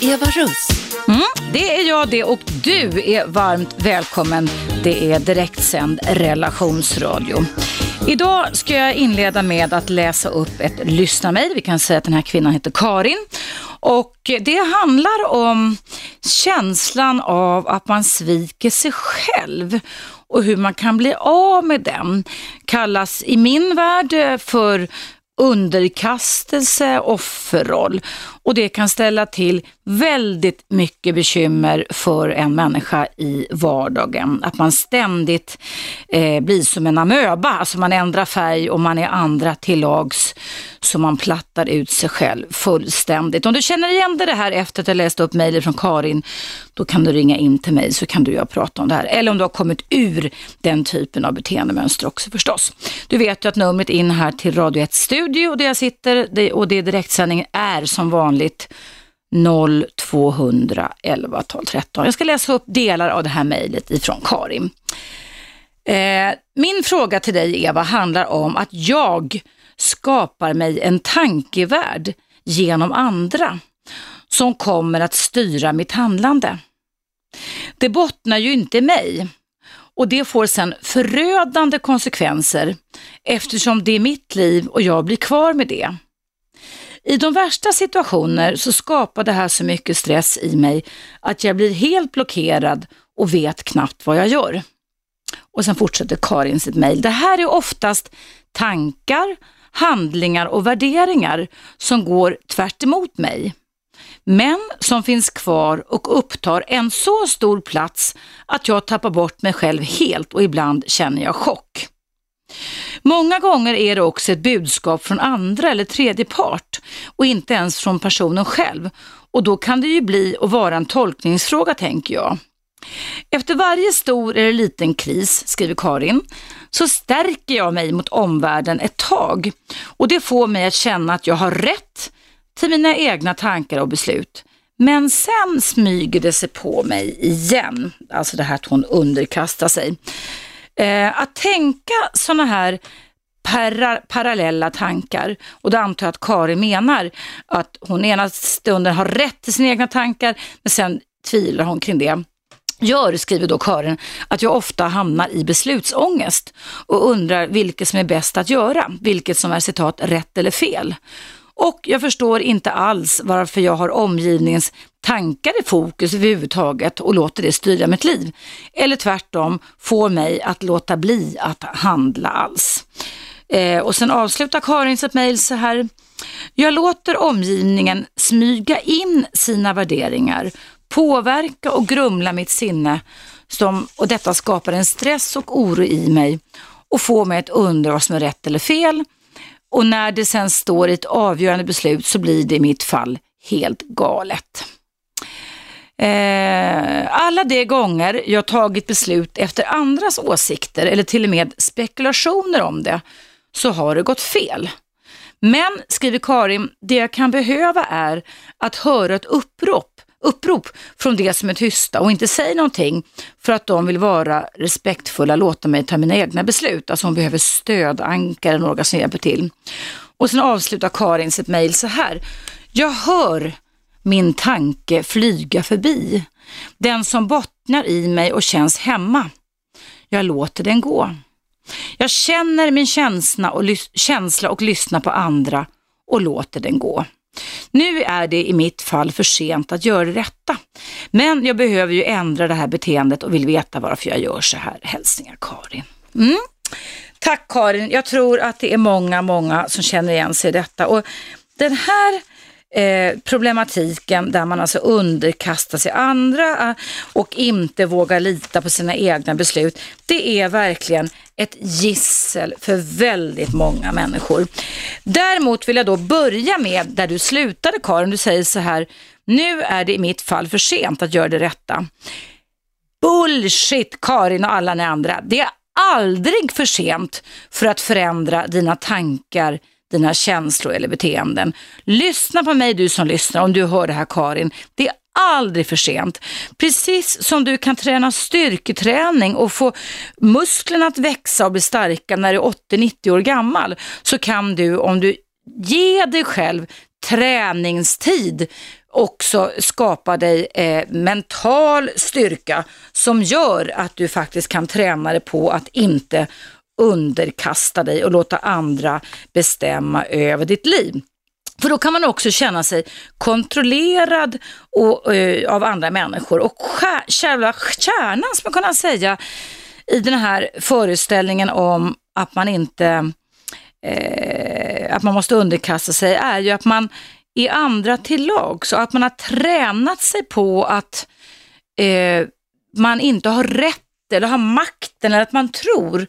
Eva Russ. Mm, det är jag det och du är varmt välkommen. Det är direktsänd relationsradio. Idag ska jag inleda med att läsa upp ett lyssna mig. Vi kan säga att den här kvinnan heter Karin. Och det handlar om känslan av att man sviker sig själv och hur man kan bli av med den. Kallas i min värld för underkastelse, offerroll och det kan ställa till väldigt mycket bekymmer för en människa i vardagen. Att man ständigt eh, blir som en amöba, alltså man ändrar färg och man är andra till lags så man plattar ut sig själv fullständigt. Om du känner igen det här efter att jag läst upp mejlet från Karin, då kan du ringa in till mig så kan du och jag prata om det här. Eller om du har kommit ur den typen av beteendemönster också förstås. Du vet ju att numret in här till Radio 1 Studio där jag sitter och det är direktsändning är som vanligt 0200 11 12 13. Jag ska läsa upp delar av det här mejlet ifrån Karin. Eh, min fråga till dig Eva handlar om att jag skapar mig en tankevärld genom andra som kommer att styra mitt handlande. Det bottnar ju inte i mig och det får sedan förödande konsekvenser eftersom det är mitt liv och jag blir kvar med det. I de värsta situationer så skapar det här så mycket stress i mig att jag blir helt blockerad och vet knappt vad jag gör. Och sen fortsätter Karin sitt mejl. Det här är oftast tankar, handlingar och värderingar som går tvärt mig. Men som finns kvar och upptar en så stor plats att jag tappar bort mig själv helt och ibland känner jag chock. Många gånger är det också ett budskap från andra eller tredje part och inte ens från personen själv. Och då kan det ju bli och vara en tolkningsfråga tänker jag. Efter varje stor eller liten kris, skriver Karin, så stärker jag mig mot omvärlden ett tag och det får mig att känna att jag har rätt till mina egna tankar och beslut. Men sen smyger det sig på mig igen, alltså det här att hon underkastar sig. Eh, att tänka sådana här para, parallella tankar. Och då antar jag att Karin menar att hon ena stunden har rätt till sina egna tankar, men sen tvivlar hon kring det gör, skriver då Karin, att jag ofta hamnar i beslutsångest och undrar vilket som är bäst att göra, vilket som är citat rätt eller fel. Och jag förstår inte alls varför jag har omgivningens tankar i fokus överhuvudtaget och låter det styra mitt liv. Eller tvärtom får mig att låta bli att handla alls. Eh, och sen avslutar Karin sitt mejl så här. Jag låter omgivningen smyga in sina värderingar, påverka och grumla mitt sinne som, och detta skapar en stress och oro i mig och får mig att undra vad som är rätt eller fel. Och när det sen står i ett avgörande beslut så blir det i mitt fall helt galet. Eh, alla de gånger jag tagit beslut efter andras åsikter eller till och med spekulationer om det så har det gått fel. Men, skriver Karin, det jag kan behöva är att höra ett upprop, upprop från de som är tysta och inte säger någonting för att de vill vara respektfulla, låta mig ta mina egna beslut. Alltså hon behöver stödankare, några som hjälper till. Och sen avslutar Karin sitt mejl så här. Jag hör min tanke flyga förbi. Den som bottnar i mig och känns hemma. Jag låter den gå. Jag känner min känsla och, känsla och lyssnar på andra och låter den gå. Nu är det i mitt fall för sent att göra det rätta. Men jag behöver ju ändra det här beteendet och vill veta varför jag gör så här. Hälsningar Karin. Mm. Tack Karin. Jag tror att det är många, många som känner igen sig i detta. Och den här Eh, problematiken där man alltså underkastar sig andra eh, och inte vågar lita på sina egna beslut. Det är verkligen ett gissel för väldigt många människor. Däremot vill jag då börja med där du slutade Karin. Du säger så här, nu är det i mitt fall för sent att göra det rätta. Bullshit Karin och alla ni andra. Det är aldrig för sent för att förändra dina tankar, dina känslor eller beteenden. Lyssna på mig du som lyssnar om du hör det här Karin. Det är aldrig för sent. Precis som du kan träna styrketräning och få musklerna att växa och bli starka när du är 80-90 år gammal så kan du om du ger dig själv träningstid också skapa dig eh, mental styrka som gör att du faktiskt kan träna dig på att inte underkasta dig och låta andra bestämma över ditt liv. För då kan man också känna sig kontrollerad och, uh, av andra människor. Och själva kärnan, som man kan säga, i den här föreställningen om att man inte eh, att man måste underkasta sig är ju att man är andra till lag. Så att man har tränat sig på att eh, man inte har rätt eller har makten eller att man tror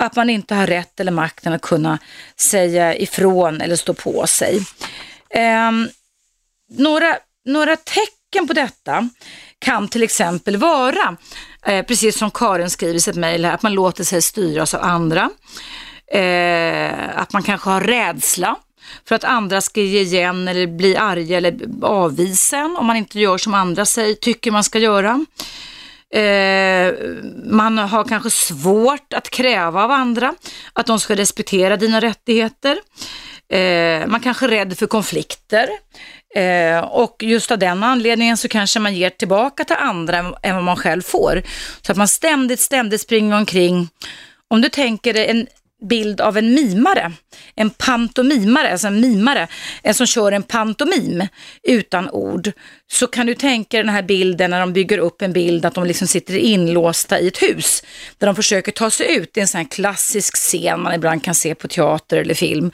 att man inte har rätt eller makten att kunna säga ifrån eller stå på sig. Eh, några, några tecken på detta kan till exempel vara, eh, precis som Karin skriver i sitt mejl, att man låter sig styras av andra. Eh, att man kanske har rädsla för att andra ska ge igen eller bli arga eller avvisa en om man inte gör som andra säger, tycker man ska göra. Eh, man har kanske svårt att kräva av andra att de ska respektera dina rättigheter. Eh, man kanske är rädd för konflikter. Eh, och just av den anledningen så kanske man ger tillbaka till andra än vad man själv får. Så att man ständigt, ständigt springer omkring. Om du tänker dig en bild av en mimare, en pantomimare, alltså en mimare, en som kör en pantomim utan ord, så kan du tänka den här bilden när de bygger upp en bild att de liksom sitter inlåsta i ett hus där de försöker ta sig ut. Det är en sån här klassisk scen man ibland kan se på teater eller film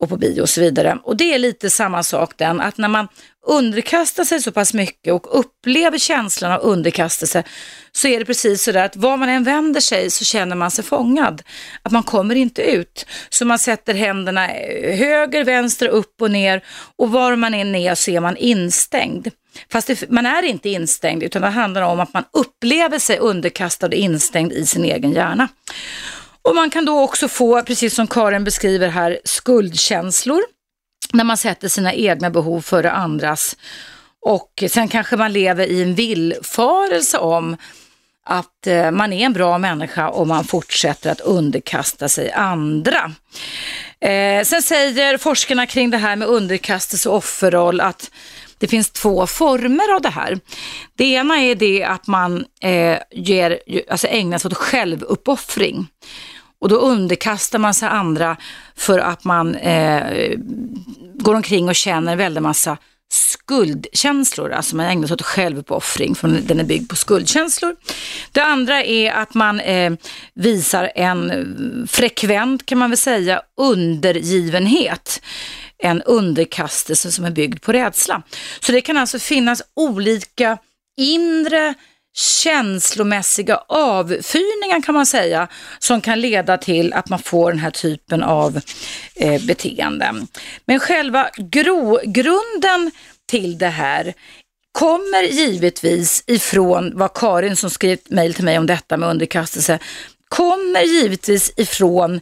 och på bio och så vidare. Och det är lite samma sak den, att när man underkastar sig så pass mycket och upplever känslan av underkastelse så är det precis så där att var man än vänder sig så känner man sig fångad. Att man kommer inte ut. Så man sätter händerna eh, höger, vänster, upp och ner och var man än är så är man instängd. Fast det, man är inte instängd utan det handlar om att man upplever sig underkastad och instängd i sin egen hjärna. Och man kan då också få, precis som Karin beskriver här, skuldkänslor när man sätter sina egna behov före andras. Och sen kanske man lever i en villfarelse om att eh, man är en bra människa om man fortsätter att underkasta sig andra. Eh, sen säger forskarna kring det här med underkastelse och offerroll att det finns två former av det här. Det ena är det att man eh, ger, alltså ägnar sig åt självuppoffring. Och då underkastar man sig andra för att man eh, går omkring och känner en väldig massa skuldkänslor, alltså man ägnar sig åt självuppoffring, för den är byggd på skuldkänslor. Det andra är att man eh, visar en frekvent, kan man väl säga, undergivenhet. En underkastelse som är byggd på rädsla. Så det kan alltså finnas olika inre känslomässiga avfyrningar kan man säga, som kan leda till att man får den här typen av eh, beteende. Men själva grogrunden till det här kommer givetvis ifrån vad Karin som skrev mejl till mig om detta med underkastelse, kommer givetvis ifrån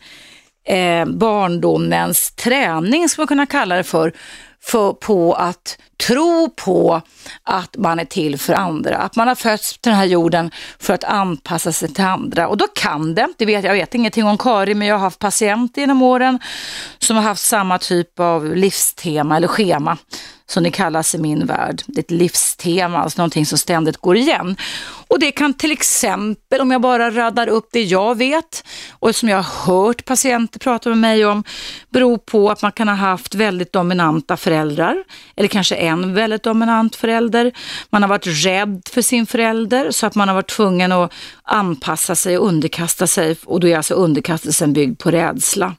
eh, barndomens träning, som man kunna kalla det för, för, på att tro på att man är till för andra. Att man har fötts till den här jorden för att anpassa sig till andra. Och då kan det, det vet, jag vet ingenting om Karin, men jag har haft patienter genom åren som har haft samma typ av livstema eller schema som det kallas i min värld. Det är ett livstema, alltså någonting som ständigt går igen. Och det kan till exempel, om jag bara raddar upp det jag vet och som jag har hört patienter prata med mig om, bero på att man kan ha haft väldigt dominanta föräldrar eller kanske en väldigt dominant förälder. Man har varit rädd för sin förälder så att man har varit tvungen att anpassa sig och underkasta sig och då är alltså underkastelsen byggd på rädsla.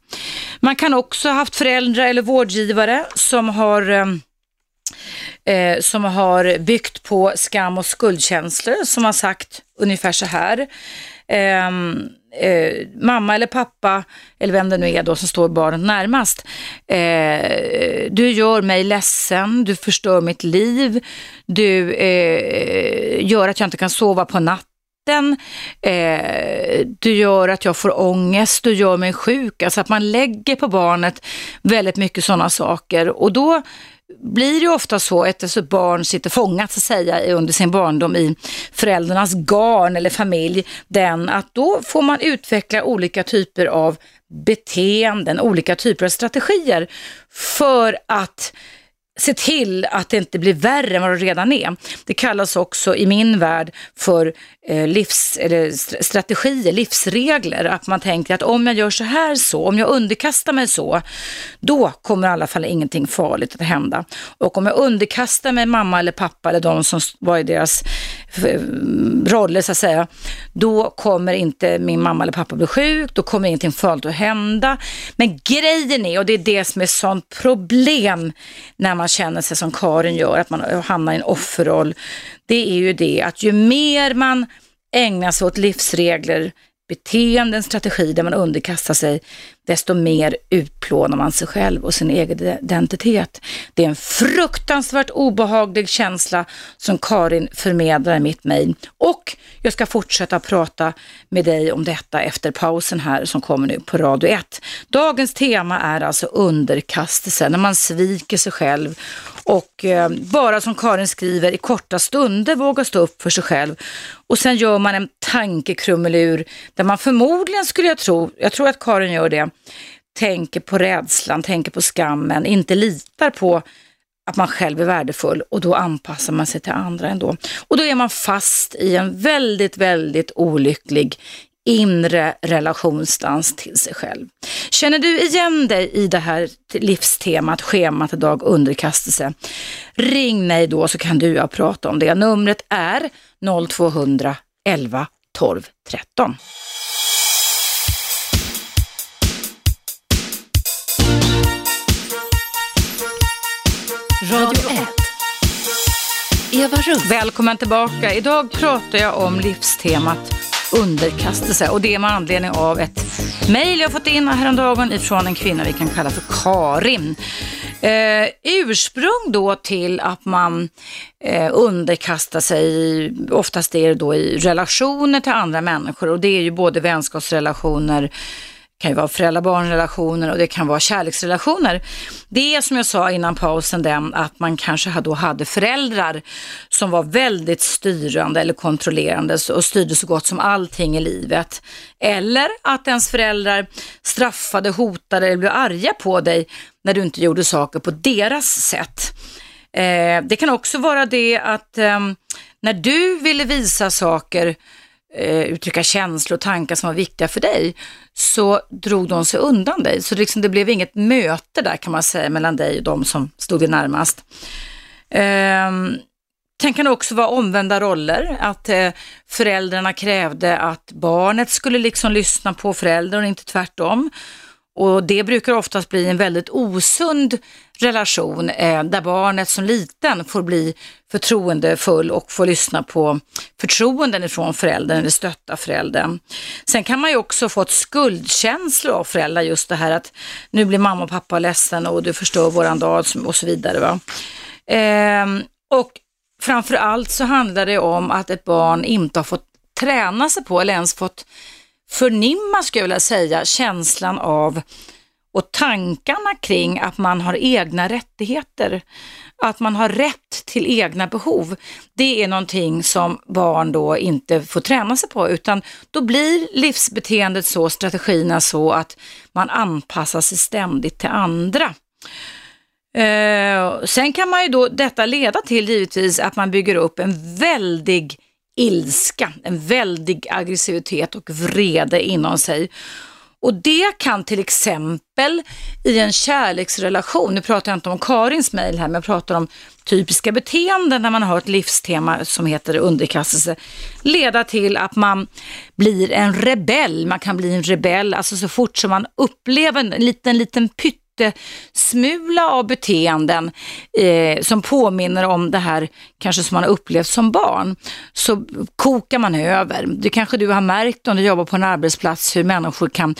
Man kan också ha haft föräldrar eller vårdgivare som har ehm, eh, som har byggt på skam och skuldkänslor som har sagt ungefär så här. Eh, eh, mamma eller pappa, eller vem det nu är då som står barnet närmast. Eh, du gör mig ledsen, du förstör mitt liv, du eh, gör att jag inte kan sova på natten, eh, du gör att jag får ångest, du gör mig sjuk. Alltså att man lägger på barnet väldigt mycket sådana saker och då blir det ofta så eftersom barn sitter fångat så att säga under sin barndom i föräldrarnas garn eller familj, den att då får man utveckla olika typer av beteenden, olika typer av strategier för att se till att det inte blir värre än vad det redan är. Det kallas också i min värld för eh, livs, eller strategier, livsregler. Att man tänker att om jag gör så här så, om jag underkastar mig så, då kommer i alla fall ingenting farligt att hända. Och om jag underkastar mig mamma eller pappa eller de som var i deras roller så att säga, då kommer inte min mamma eller pappa bli sjuk, då kommer ingenting farligt att hända. Men grejen är, och det är det som är sånt problem när man känner sig som Karin gör, att man hamnar i en offerroll, det är ju det att ju mer man ägnar sig åt livsregler, beteenden, strategi där man underkastar sig, desto mer utplånar man sig själv och sin egen identitet. Det är en fruktansvärt obehaglig känsla som Karin förmedlar i mitt mejl. Och jag ska fortsätta prata med dig om detta efter pausen här som kommer nu på Radio 1. Dagens tema är alltså underkastelse, när man sviker sig själv och eh, bara som Karin skriver i korta stunder våga stå upp för sig själv. Och sen gör man en tankekrumelur där man förmodligen skulle jag tro, jag tror att Karin gör det, tänker på rädslan, tänker på skammen, inte litar på att man själv är värdefull och då anpassar man sig till andra ändå. Och då är man fast i en väldigt, väldigt olycklig inre relationsdans till sig själv. Känner du igen dig i det här livstemat, schemat idag, underkastelse? Ring mig då så kan du och jag prata om det. Numret är 0200 11 12 13. Radio 1. Eva Russ. Välkommen tillbaka. Idag pratar jag om livstemat underkastelse och det är med anledning av ett mejl jag fått in häromdagen ifrån en kvinna vi kan kalla för Karin. Eh, ursprung då till att man eh, underkastar sig, oftast är det då i relationer till andra människor och det är ju både vänskapsrelationer, kan ju vara föräldrar-barnrelationer och det kan vara kärleksrelationer. Det är som jag sa innan pausen den att man kanske då hade föräldrar som var väldigt styrande eller kontrollerande och styrde så gott som allting i livet. Eller att ens föräldrar straffade, hotade eller blev arga på dig när du inte gjorde saker på deras sätt. Eh, det kan också vara det att eh, när du ville visa saker eh, uttrycka känslor och tankar som var viktiga för dig, så drog de sig undan dig. Så liksom det blev inget möte där kan man säga mellan dig och de som stod dig närmast. Eh, Sen kan det också vara omvända roller, att eh, föräldrarna krävde att barnet skulle liksom lyssna på föräldern och inte tvärtom. Och det brukar oftast bli en väldigt osund relation eh, där barnet som liten får bli förtroendefull och få lyssna på förtroenden ifrån föräldern eller stötta föräldern. Sen kan man ju också få ett skuldkänslor av föräldrar, just det här att nu blir mamma och pappa ledsen och du förstör våran dag och så vidare. Va? Ehm, och framför allt så handlar det om att ett barn inte har fått träna sig på eller ens fått förnimma, skulle jag vilja säga, känslan av och tankarna kring att man har egna rättigheter, att man har rätt till egna behov. Det är någonting som barn då inte får träna sig på utan då blir livsbeteendet så, strategierna så att man anpassar sig ständigt till andra. Eh, sen kan man ju då detta leda till givetvis att man bygger upp en väldig ilska, en väldig aggressivitet och vrede inom sig. Och det kan till exempel i en kärleksrelation, nu pratar jag inte om Karins mejl här, men jag pratar om typiska beteenden när man har ett livstema som heter underkastelse, leda till att man blir en rebell. Man kan bli en rebell, alltså så fort som man upplever en liten, liten pytt pyttesmula av beteenden eh, som påminner om det här kanske som man har upplevt som barn, så kokar man över. Det kanske du har märkt om du jobbar på en arbetsplats hur människor kan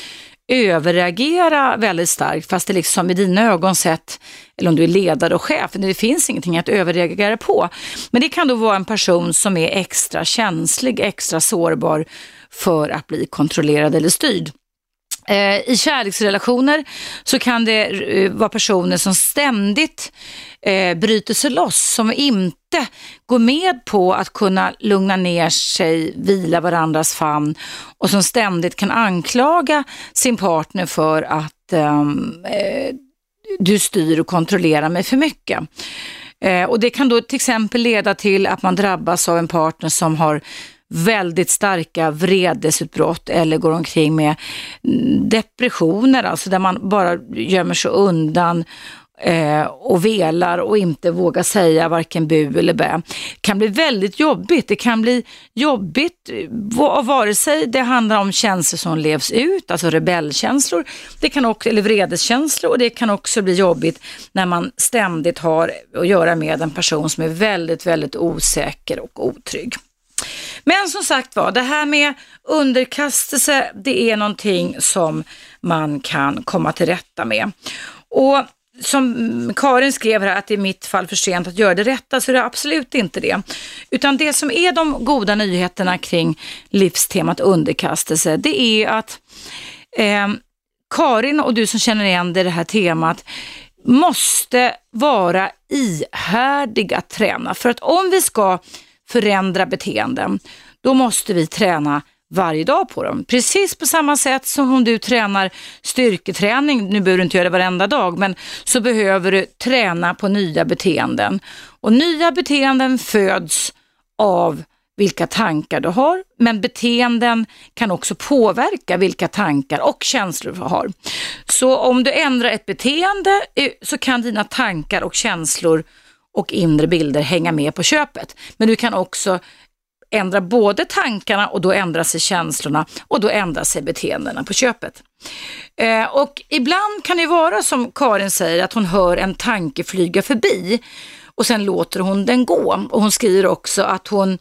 överreagera väldigt starkt fast det liksom i dina ögon sett, eller om du är ledare och chef, det finns ingenting att överreagera på. Men det kan då vara en person som är extra känslig, extra sårbar för att bli kontrollerad eller styrd. Eh, I kärleksrelationer så kan det eh, vara personer som ständigt eh, bryter sig loss, som inte går med på att kunna lugna ner sig, vila varandras famn och som ständigt kan anklaga sin partner för att ehm, eh, du styr och kontrollerar mig för mycket. Eh, och det kan då till exempel leda till att man drabbas av en partner som har väldigt starka vredesutbrott eller går omkring med mm, depressioner, alltså där man bara gömmer sig undan eh, och velar och inte vågar säga varken bu eller bä. Det kan bli väldigt jobbigt. Det kan bli jobbigt eh, vare sig det handlar om känslor som levs ut, alltså rebellkänslor, det kan också, eller vredeskänslor och det kan också bli jobbigt när man ständigt har att göra med en person som är väldigt, väldigt osäker och otrygg. Men som sagt var, det här med underkastelse, det är någonting som man kan komma till rätta med. Och som Karin skrev här, att det är mitt fall för sent att göra det rätta, så är det absolut inte det. Utan det som är de goda nyheterna kring livstemat underkastelse, det är att eh, Karin och du som känner igen det, det här temat, måste vara ihärdiga att träna. För att om vi ska förändra beteenden, då måste vi träna varje dag på dem. Precis på samma sätt som om du tränar styrketräning, nu behöver du inte göra det varenda dag, men så behöver du träna på nya beteenden. Och nya beteenden föds av vilka tankar du har, men beteenden kan också påverka vilka tankar och känslor du har. Så om du ändrar ett beteende eh, så kan dina tankar och känslor och inre bilder hänga med på köpet. Men du kan också ändra både tankarna och då ändrar sig känslorna och då ändrar sig beteendena på köpet. Eh, och ibland kan det vara som Karin säger att hon hör en tanke flyga förbi och sen låter hon den gå. Och hon skriver också att hon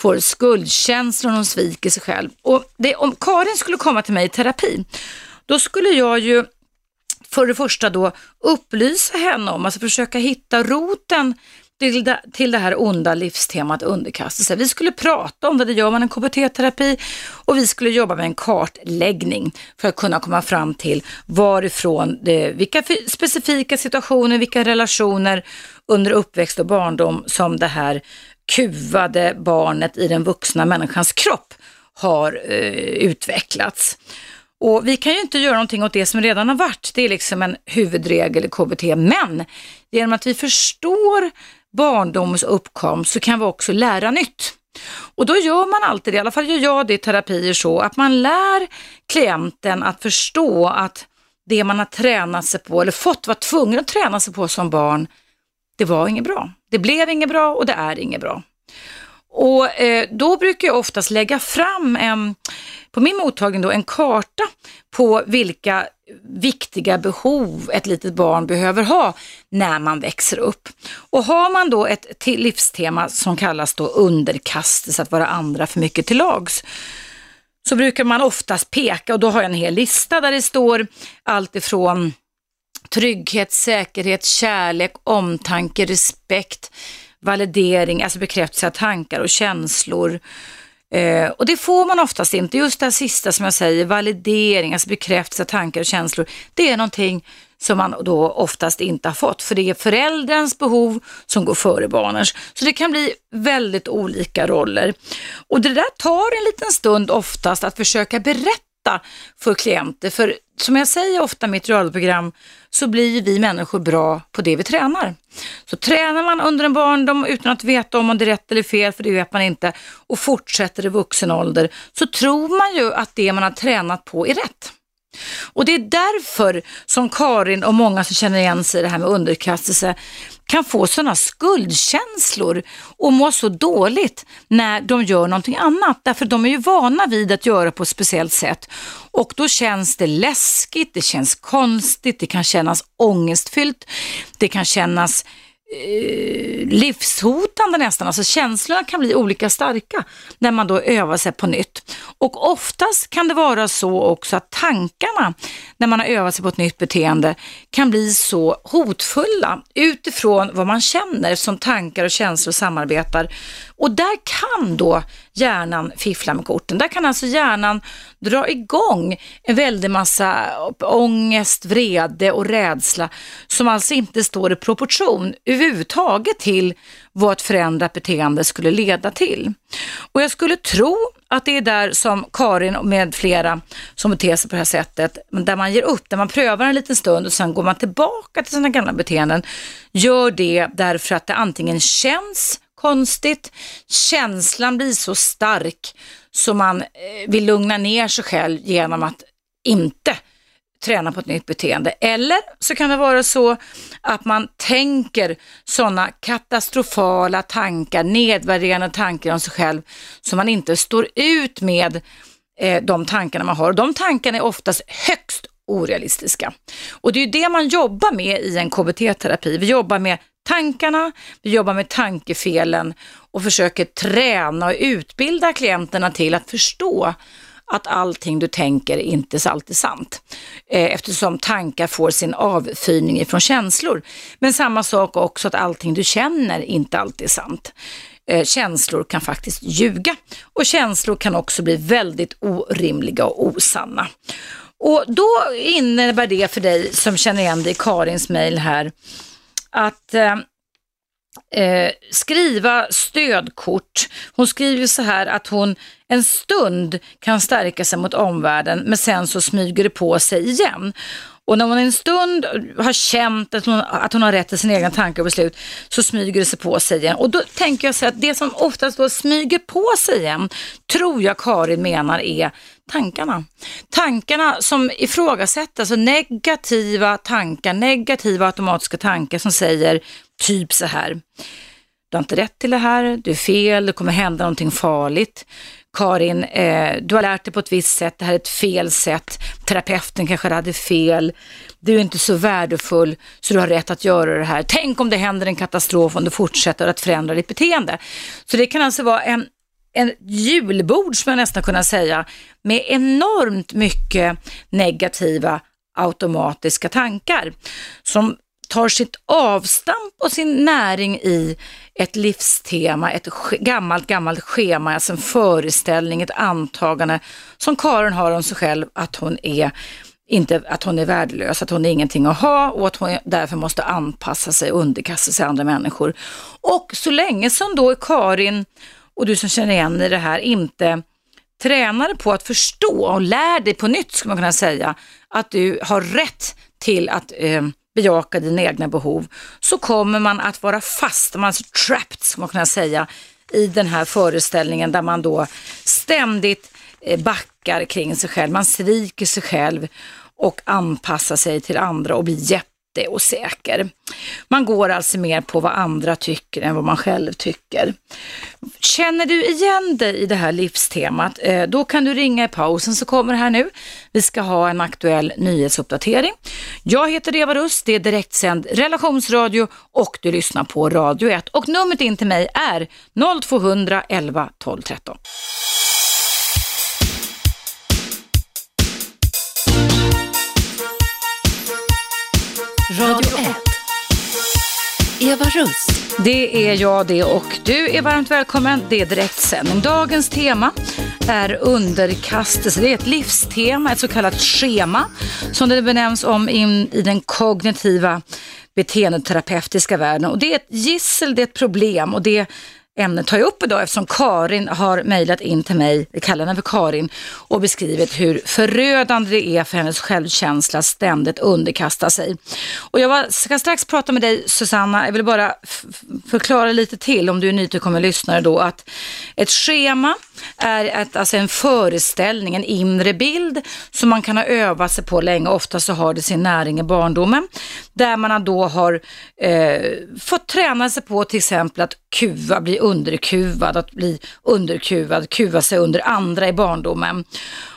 får skuldkänslor och hon sviker sig själv. Och det, om Karin skulle komma till mig i terapi, då skulle jag ju för det första då upplysa henne om, alltså försöka hitta roten till det, till det här onda livstemat underkastelse. Vi skulle prata om det, det gör man i KBT-terapi och vi skulle jobba med en kartläggning för att kunna komma fram till varifrån, det, vilka specifika situationer, vilka relationer under uppväxt och barndom som det här kuvade barnet i den vuxna människans kropp har eh, utvecklats. Och vi kan ju inte göra någonting åt det som redan har varit. Det är liksom en huvudregel i KBT. Men genom att vi förstår barndomens uppkomst så kan vi också lära nytt. Och då gör man alltid det, i alla fall gör jag det i terapier så, att man lär klienten att förstå att det man har tränat sig på eller fått vara tvungen att träna sig på som barn, det var inget bra. Det blev inget bra och det är inget bra. Och eh, då brukar jag oftast lägga fram en, på min mottagning då, en karta på vilka viktiga behov ett litet barn behöver ha när man växer upp. Och har man då ett livstema som kallas då underkastelse, att vara andra för mycket till lags, så brukar man oftast peka och då har jag en hel lista där det står allt ifrån trygghet, säkerhet, kärlek, omtanke, respekt, validering, alltså bekräftelse av tankar och känslor. Eh, och det får man oftast inte. Just det här sista som jag säger, validering, alltså bekräftelse av tankar och känslor. Det är någonting som man då oftast inte har fått. För det är förälderns behov som går före barnens. Så det kan bli väldigt olika roller. Och det där tar en liten stund oftast att försöka berätta för klienter. För som jag säger ofta i mitt radioprogram så blir vi människor bra på det vi tränar. Så tränar man under en barndom utan att veta om det är rätt eller fel, för det vet man inte, och fortsätter i vuxen ålder, så tror man ju att det man har tränat på är rätt. Och det är därför som Karin och många som känner igen sig i det här med underkastelse kan få sådana skuldkänslor och må så dåligt när de gör någonting annat. Därför de är ju vana vid att göra på ett speciellt sätt och då känns det läskigt, det känns konstigt, det kan kännas ångestfyllt, det kan kännas eh, livshotande nästan. Alltså känslorna kan bli olika starka när man då övar sig på nytt. Och oftast kan det vara så också att tankarna när man har övat sig på ett nytt beteende kan bli så hotfulla utifrån vad man känner som tankar och känslor samarbetar och där kan då hjärnan fiffla med korten. Där kan alltså hjärnan dra igång en väldig massa ångest, vrede och rädsla som alltså inte står i proportion överhuvudtaget till vad ett förändrat beteende skulle leda till. Och jag skulle tro att det är där som Karin med flera som beter sig på det här sättet, där man ger upp, där man prövar en liten stund och sen går man tillbaka till sina gamla beteenden, gör det därför att det antingen känns konstigt, känslan blir så stark så man eh, vill lugna ner sig själv genom att inte träna på ett nytt beteende. Eller så kan det vara så att man tänker sådana katastrofala tankar, nedvärderande tankar om sig själv som man inte står ut med eh, de tankarna man har. De tankarna är oftast högst orealistiska. Och det är ju det man jobbar med i en KBT-terapi. Vi jobbar med tankarna, vi jobbar med tankefelen och försöker träna och utbilda klienterna till att förstå att allting du tänker inte är alltid sant. Eh, eftersom tankar får sin avfyrning ifrån känslor. Men samma sak också att allting du känner inte alltid är sant. Eh, känslor kan faktiskt ljuga och känslor kan också bli väldigt orimliga och osanna. Och då innebär det för dig som känner igen dig i Karins mejl här att eh, eh, skriva stödkort. Hon skriver så här att hon en stund kan stärka sig mot omvärlden men sen så smyger det på sig igen. Och när hon en stund har känt att hon, att hon har rätt till sina egna tankar och beslut så smyger det sig på sig igen. Och då tänker jag så att det som oftast då smyger på sig igen tror jag Karin menar är tankarna. Tankarna som ifrågasätter, alltså negativa tankar, negativa automatiska tankar som säger typ så här. Du har inte rätt till det här, du är fel, det kommer hända någonting farligt. Karin, eh, du har lärt dig på ett visst sätt, det här är ett fel sätt, terapeuten kanske hade fel, du är inte så värdefull så du har rätt att göra det här. Tänk om det händer en katastrof om du fortsätter att förändra ditt beteende. Så det kan alltså vara en, en julbord, som jag nästan kunna säga, med enormt mycket negativa automatiska tankar som tar sitt avstamp och sin näring i ett livstema, ett gammalt, gammalt schema, alltså en föreställning, ett antagande som Karin har om sig själv att hon är inte att hon är värdelös, att hon är ingenting att ha och att hon därför måste anpassa sig och underkasta sig andra människor. Och så länge som då Karin och du som känner igen i det här inte tränar på att förstå och lär dig på nytt, skulle man kunna säga, att du har rätt till att eh, bejaka dina egna behov, så kommer man att vara fast, man är så trapped, skulle man kunna säga, i den här föreställningen där man då ständigt eh, backar kring sig själv, man sviker sig själv och anpassar sig till andra och blir jätte jätteosäker. Man går alltså mer på vad andra tycker än vad man själv tycker. Känner du igen dig i det här livstemat, eh, då kan du ringa i pausen så kommer det här nu. Vi ska ha en aktuell nyhetsuppdatering. Jag heter Eva Rust, det är direktsänd relationsradio och du lyssnar på Radio 1 och numret in till mig är 0200 11 12 13. Radio 1. Eva Russ. Det är jag det och du är varmt välkommen. Det är direktsändning. Dagens tema är underkastelse. Det är ett livstema, ett så kallat schema som det benämns om in, i den kognitiva beteendeterapeutiska världen. Och det är ett gissel, det är ett problem och det ämnet tar jag upp idag eftersom Karin har mejlat in till mig, vi kallar henne för Karin, och beskrivit hur förödande det är för hennes självkänsla ständigt underkasta sig. Och jag ska strax prata med dig Susanna, jag vill bara förklara lite till om du är nytillkommen lyssnare då att ett schema är ett, alltså en föreställning, en inre bild som man kan ha övat sig på länge. Ofta så har det sin näring i barndomen. Där man då har eh, fått träna sig på till exempel att kuva, bli underkuvad, att bli underkuvad, kuva sig under andra i barndomen.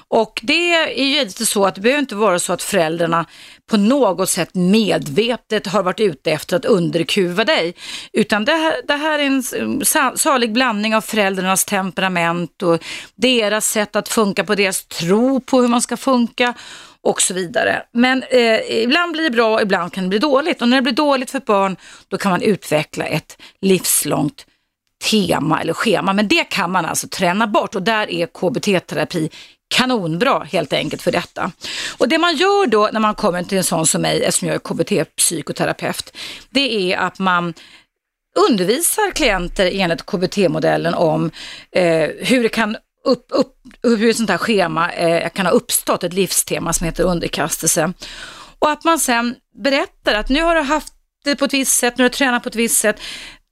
Och det är ju inte så att det behöver inte vara så att föräldrarna på något sätt medvetet har varit ute efter att underkuva dig. Utan det här, det här är en mm, salig blandning av föräldrarnas temperament och deras sätt att funka på deras tro på hur man ska funka och så vidare. Men eh, ibland blir det bra, ibland kan det bli dåligt. Och när det blir dåligt för ett barn, då kan man utveckla ett livslångt tema eller schema. Men det kan man alltså träna bort och där är KBT-terapi kanonbra helt enkelt för detta. Och det man gör då när man kommer till en sån som mig, eftersom jag är KBT-psykoterapeut, det är att man undervisar klienter enligt KBT-modellen om eh, hur det kan upp, upp, hur ett sånt här schema eh, kan ha uppstått, ett livstema som heter underkastelse. Och att man sen berättar att nu har du haft det på ett visst sätt, nu har du tränat på ett visst sätt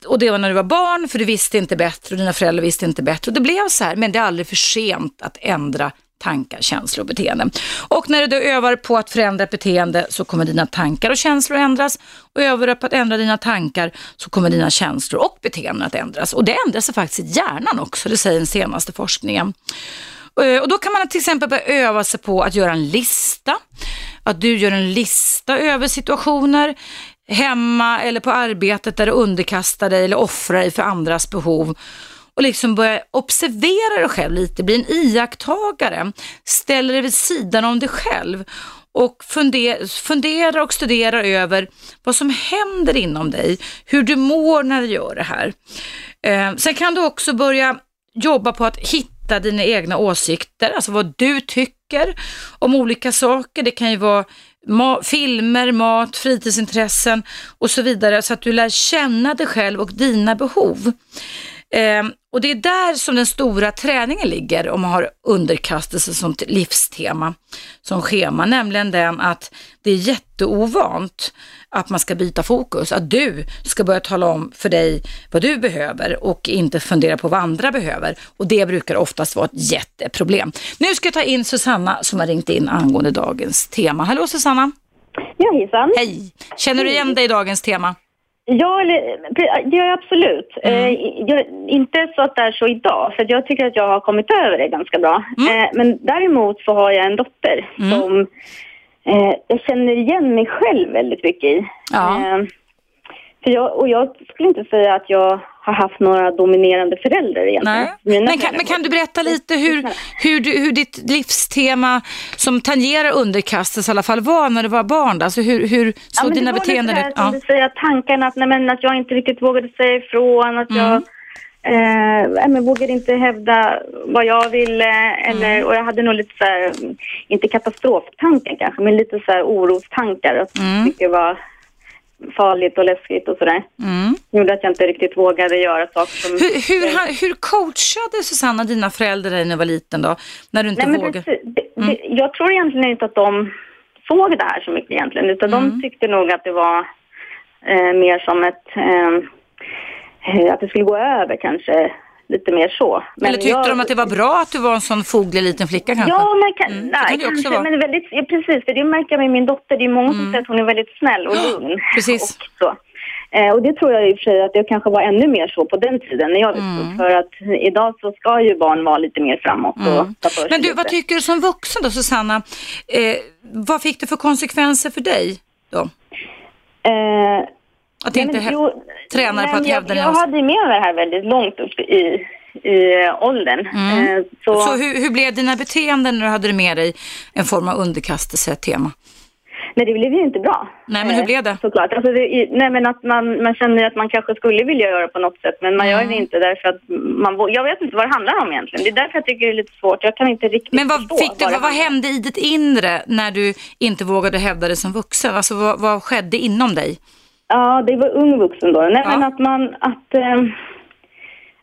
och det var när du var barn för du visste inte bättre och dina föräldrar visste inte bättre och det blev så här, men det är aldrig för sent att ändra tankar, känslor och beteenden. Och när du övar på att förändra ett beteende så kommer dina tankar och känslor ändras och övar du på att ändra dina tankar så kommer dina känslor och beteenden att ändras. Och det ändras faktiskt i hjärnan också, det säger den senaste forskningen. Eh, och då kan man till exempel börja öva sig på att göra en lista. Att du gör en lista över situationer hemma eller på arbetet där du underkastar dig eller offrar dig för andras behov och liksom börja observera dig själv lite, bli en iakttagare, ställer dig vid sidan om dig själv och fundera och studera över vad som händer inom dig, hur du mår när du gör det här. Eh, sen kan du också börja jobba på att hitta dina egna åsikter, alltså vad du tycker om olika saker. Det kan ju vara ma filmer, mat, fritidsintressen och så vidare så att du lär känna dig själv och dina behov. Eh, och det är där som den stora träningen ligger om man har underkastelse som livstema, som schema, nämligen den att det är jätteovant att man ska byta fokus, att du ska börja tala om för dig vad du behöver och inte fundera på vad andra behöver. Och det brukar oftast vara ett jätteproblem. Nu ska jag ta in Susanna som har ringt in angående dagens tema. Hallå Susanna! Ja, hejsan! Hej! Känner du igen dig i dagens tema? Ja, det gör jag absolut. Mm. Eh, jag, inte så att det är så idag, för jag tycker att jag har kommit över det ganska bra. Mm. Eh, men däremot så har jag en dotter mm. som eh, jag känner igen mig själv väldigt mycket i. Ja. För jag, och jag skulle inte säga att jag har haft några dominerande föräldrar egentligen. Men, kan, men kan du berätta lite hur, hur, du, hur ditt livstema som tangerar underkastelse i alla fall var när du var barn? Alltså hur, hur såg ja, dina beteenden ut? Ja. Säger tankarna att, nej, men, att jag inte riktigt vågade säga ifrån, att mm. jag eh, men vågade inte hävda vad jag ville. Eller, mm. Och jag hade nog lite så här, inte katastroftankar kanske, men lite så här orostankar. Att mm. det var farligt och läskigt och sådär. Mm. Gjorde att jag inte riktigt vågade göra saker som... Hur, hur, hur coachade Susanna dina föräldrar dig när du var liten då? När du inte Nej, vågade? Det, det, mm. jag tror egentligen inte att de såg det här så mycket egentligen, utan mm. de tyckte nog att det var eh, mer som ett... Eh, att det skulle gå över kanske lite mer så. Men Eller tyckte jag, de att det var bra att du var en sån foglig liten flicka kanske? Ja, men kan, mm, nej, kan kanske, men väldigt, ja, precis, för det märker jag med min dotter. Det är många mm. som säger att hon är väldigt snäll och lugn. Precis. Och, så. Eh, och det tror jag i och för sig att det kanske var ännu mer så på den tiden när jag växte mm. För att idag så ska ju barn vara lite mer framåt och mm. ta för Men du, vad tycker du som vuxen då, Susanna? Eh, vad fick det för konsekvenser för dig då? Eh, att inte träna på att hävda Jag, jag hade med mig det här väldigt långt upp i i åldern. Mm. Eh, så, så hur, hur, blev dina beteenden när du hade med dig en form av underkastelse-tema? Nej, det blev ju inte bra. Nej, men hur blev det? Eh, såklart. Alltså det, nej, men att man, man känner att man kanske skulle vilja göra på något sätt, men man mm. gör det inte därför att man... Jag vet inte vad det handlar om egentligen. Det är därför jag tycker det är lite svårt. Jag kan inte riktigt Men vad, förstå fick du, vad, vad hände i ditt inre när du inte vågade hävda det som vuxen? Alltså vad, vad skedde inom dig? Ja, det var ung vuxen då. Nej, ja. men att man... Att, eh,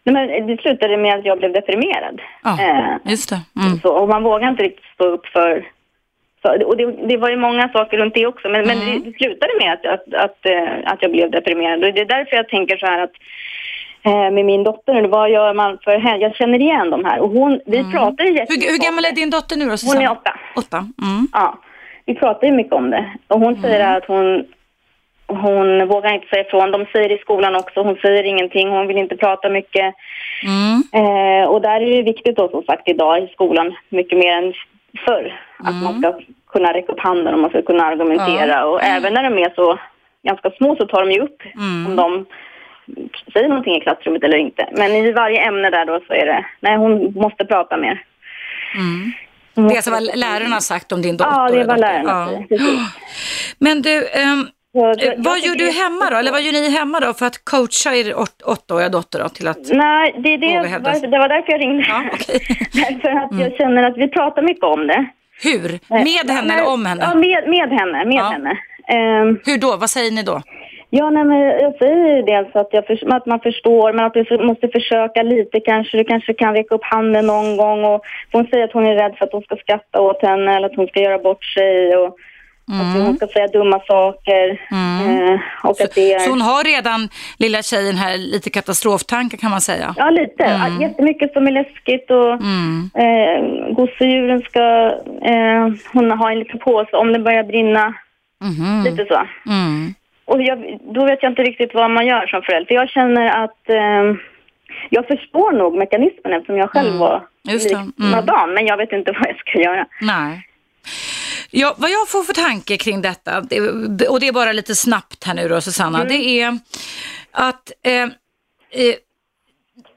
Nej, men det slutade med att jag blev deprimerad. Ja, eh, just det. Mm. Så, och man vågar inte riktigt stå upp för... Så, och det, det, var ju många saker runt det också, men, mm. men det, det, slutade med att, att, att, eh, att, jag blev deprimerad. Och det är därför jag tänker så här att eh, med min dotter, vad gör man för henne? Jag känner igen de här och hon, vi mm. pratar ju hur, hur gammal är din dotter nu då, Susanne? Hon är åtta. Åtta? Mm. Ja, vi pratar ju mycket om det. Och hon säger mm. att hon hon vågar inte säga ifrån. De säger i skolan också, hon säger ingenting, hon vill inte prata mycket. Mm. Eh, och där är det viktigt då som sagt idag i skolan, mycket mer än förr, att man mm. ska kunna räcka upp handen och man ska kunna argumentera. Ja. Och mm. även när de är så ganska små så tar de ju upp mm. om de säger någonting i klassrummet eller inte. Men i varje ämne där då så är det, nej hon måste prata mer. Mm. Det är alltså vad lärarna har sagt om din dotter? Ja, det är vad lärarna säger. Men du, um, Eh, vad gör du hemma då? Eller vad gör ni hemma då för att coacha er åt, åttaåriga dotter då, till att Nej, det, är det, var, det var därför jag ringde. Ja, okej. därför att jag känner att vi pratar mycket om det. Hur? Med henne eller om Ja, henne? med, med henne. Med Ja. henne. Ehm, Hur då? Vad säger ni då? Ja, nej, men jag säger dels att, jag för, att man förstår, men att du måste försöka lite kanske. Du kanske kan räcka upp handen någon gång. Och hon säger att hon är rädd för att hon ska skratta åt henne eller att hon ska göra bort sig. Och att hon ska säga dumma saker. Eh, och att det är... Så hon har redan, lilla tjejen här, lite katastroftankar kan man säga. Ja, lite. Mm. Jättemycket som är läskigt och Mm. eh, gosedjuren ska eh, hon ha en liten påse om det börjar brinna. Mhm. Lite så. Mm. Och jag, då vet jag inte riktigt vad man gör som förälder. För jag känner att eh, jag förstår nog mekanismen eftersom jag själv var Mm. Just det. Mm. likadan. Men jag vet inte vad jag ska göra. Nej. Ja, vad jag får för tanke kring detta, det- och det är bara lite snabbt här nu då Susanna, det är att eh, eh,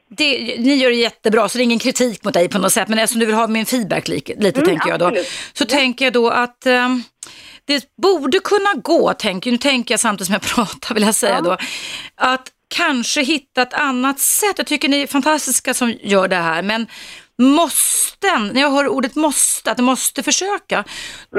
det, ni gör det jättebra, så det är ingen kritik mot dig på något sätt, men eftersom du vill ha min feedback lite, Mm, tänker jag då, absolut. så tänker jag då att eh, det borde kunna gå, tänker, nu tänker jag samtidigt som jag pratar, vill jag säga då, att kanske hitta ett annat sätt. Jag tycker ni är fantastiska som gör det här, men måsten, när jag hör ordet måste, att du måste försöka,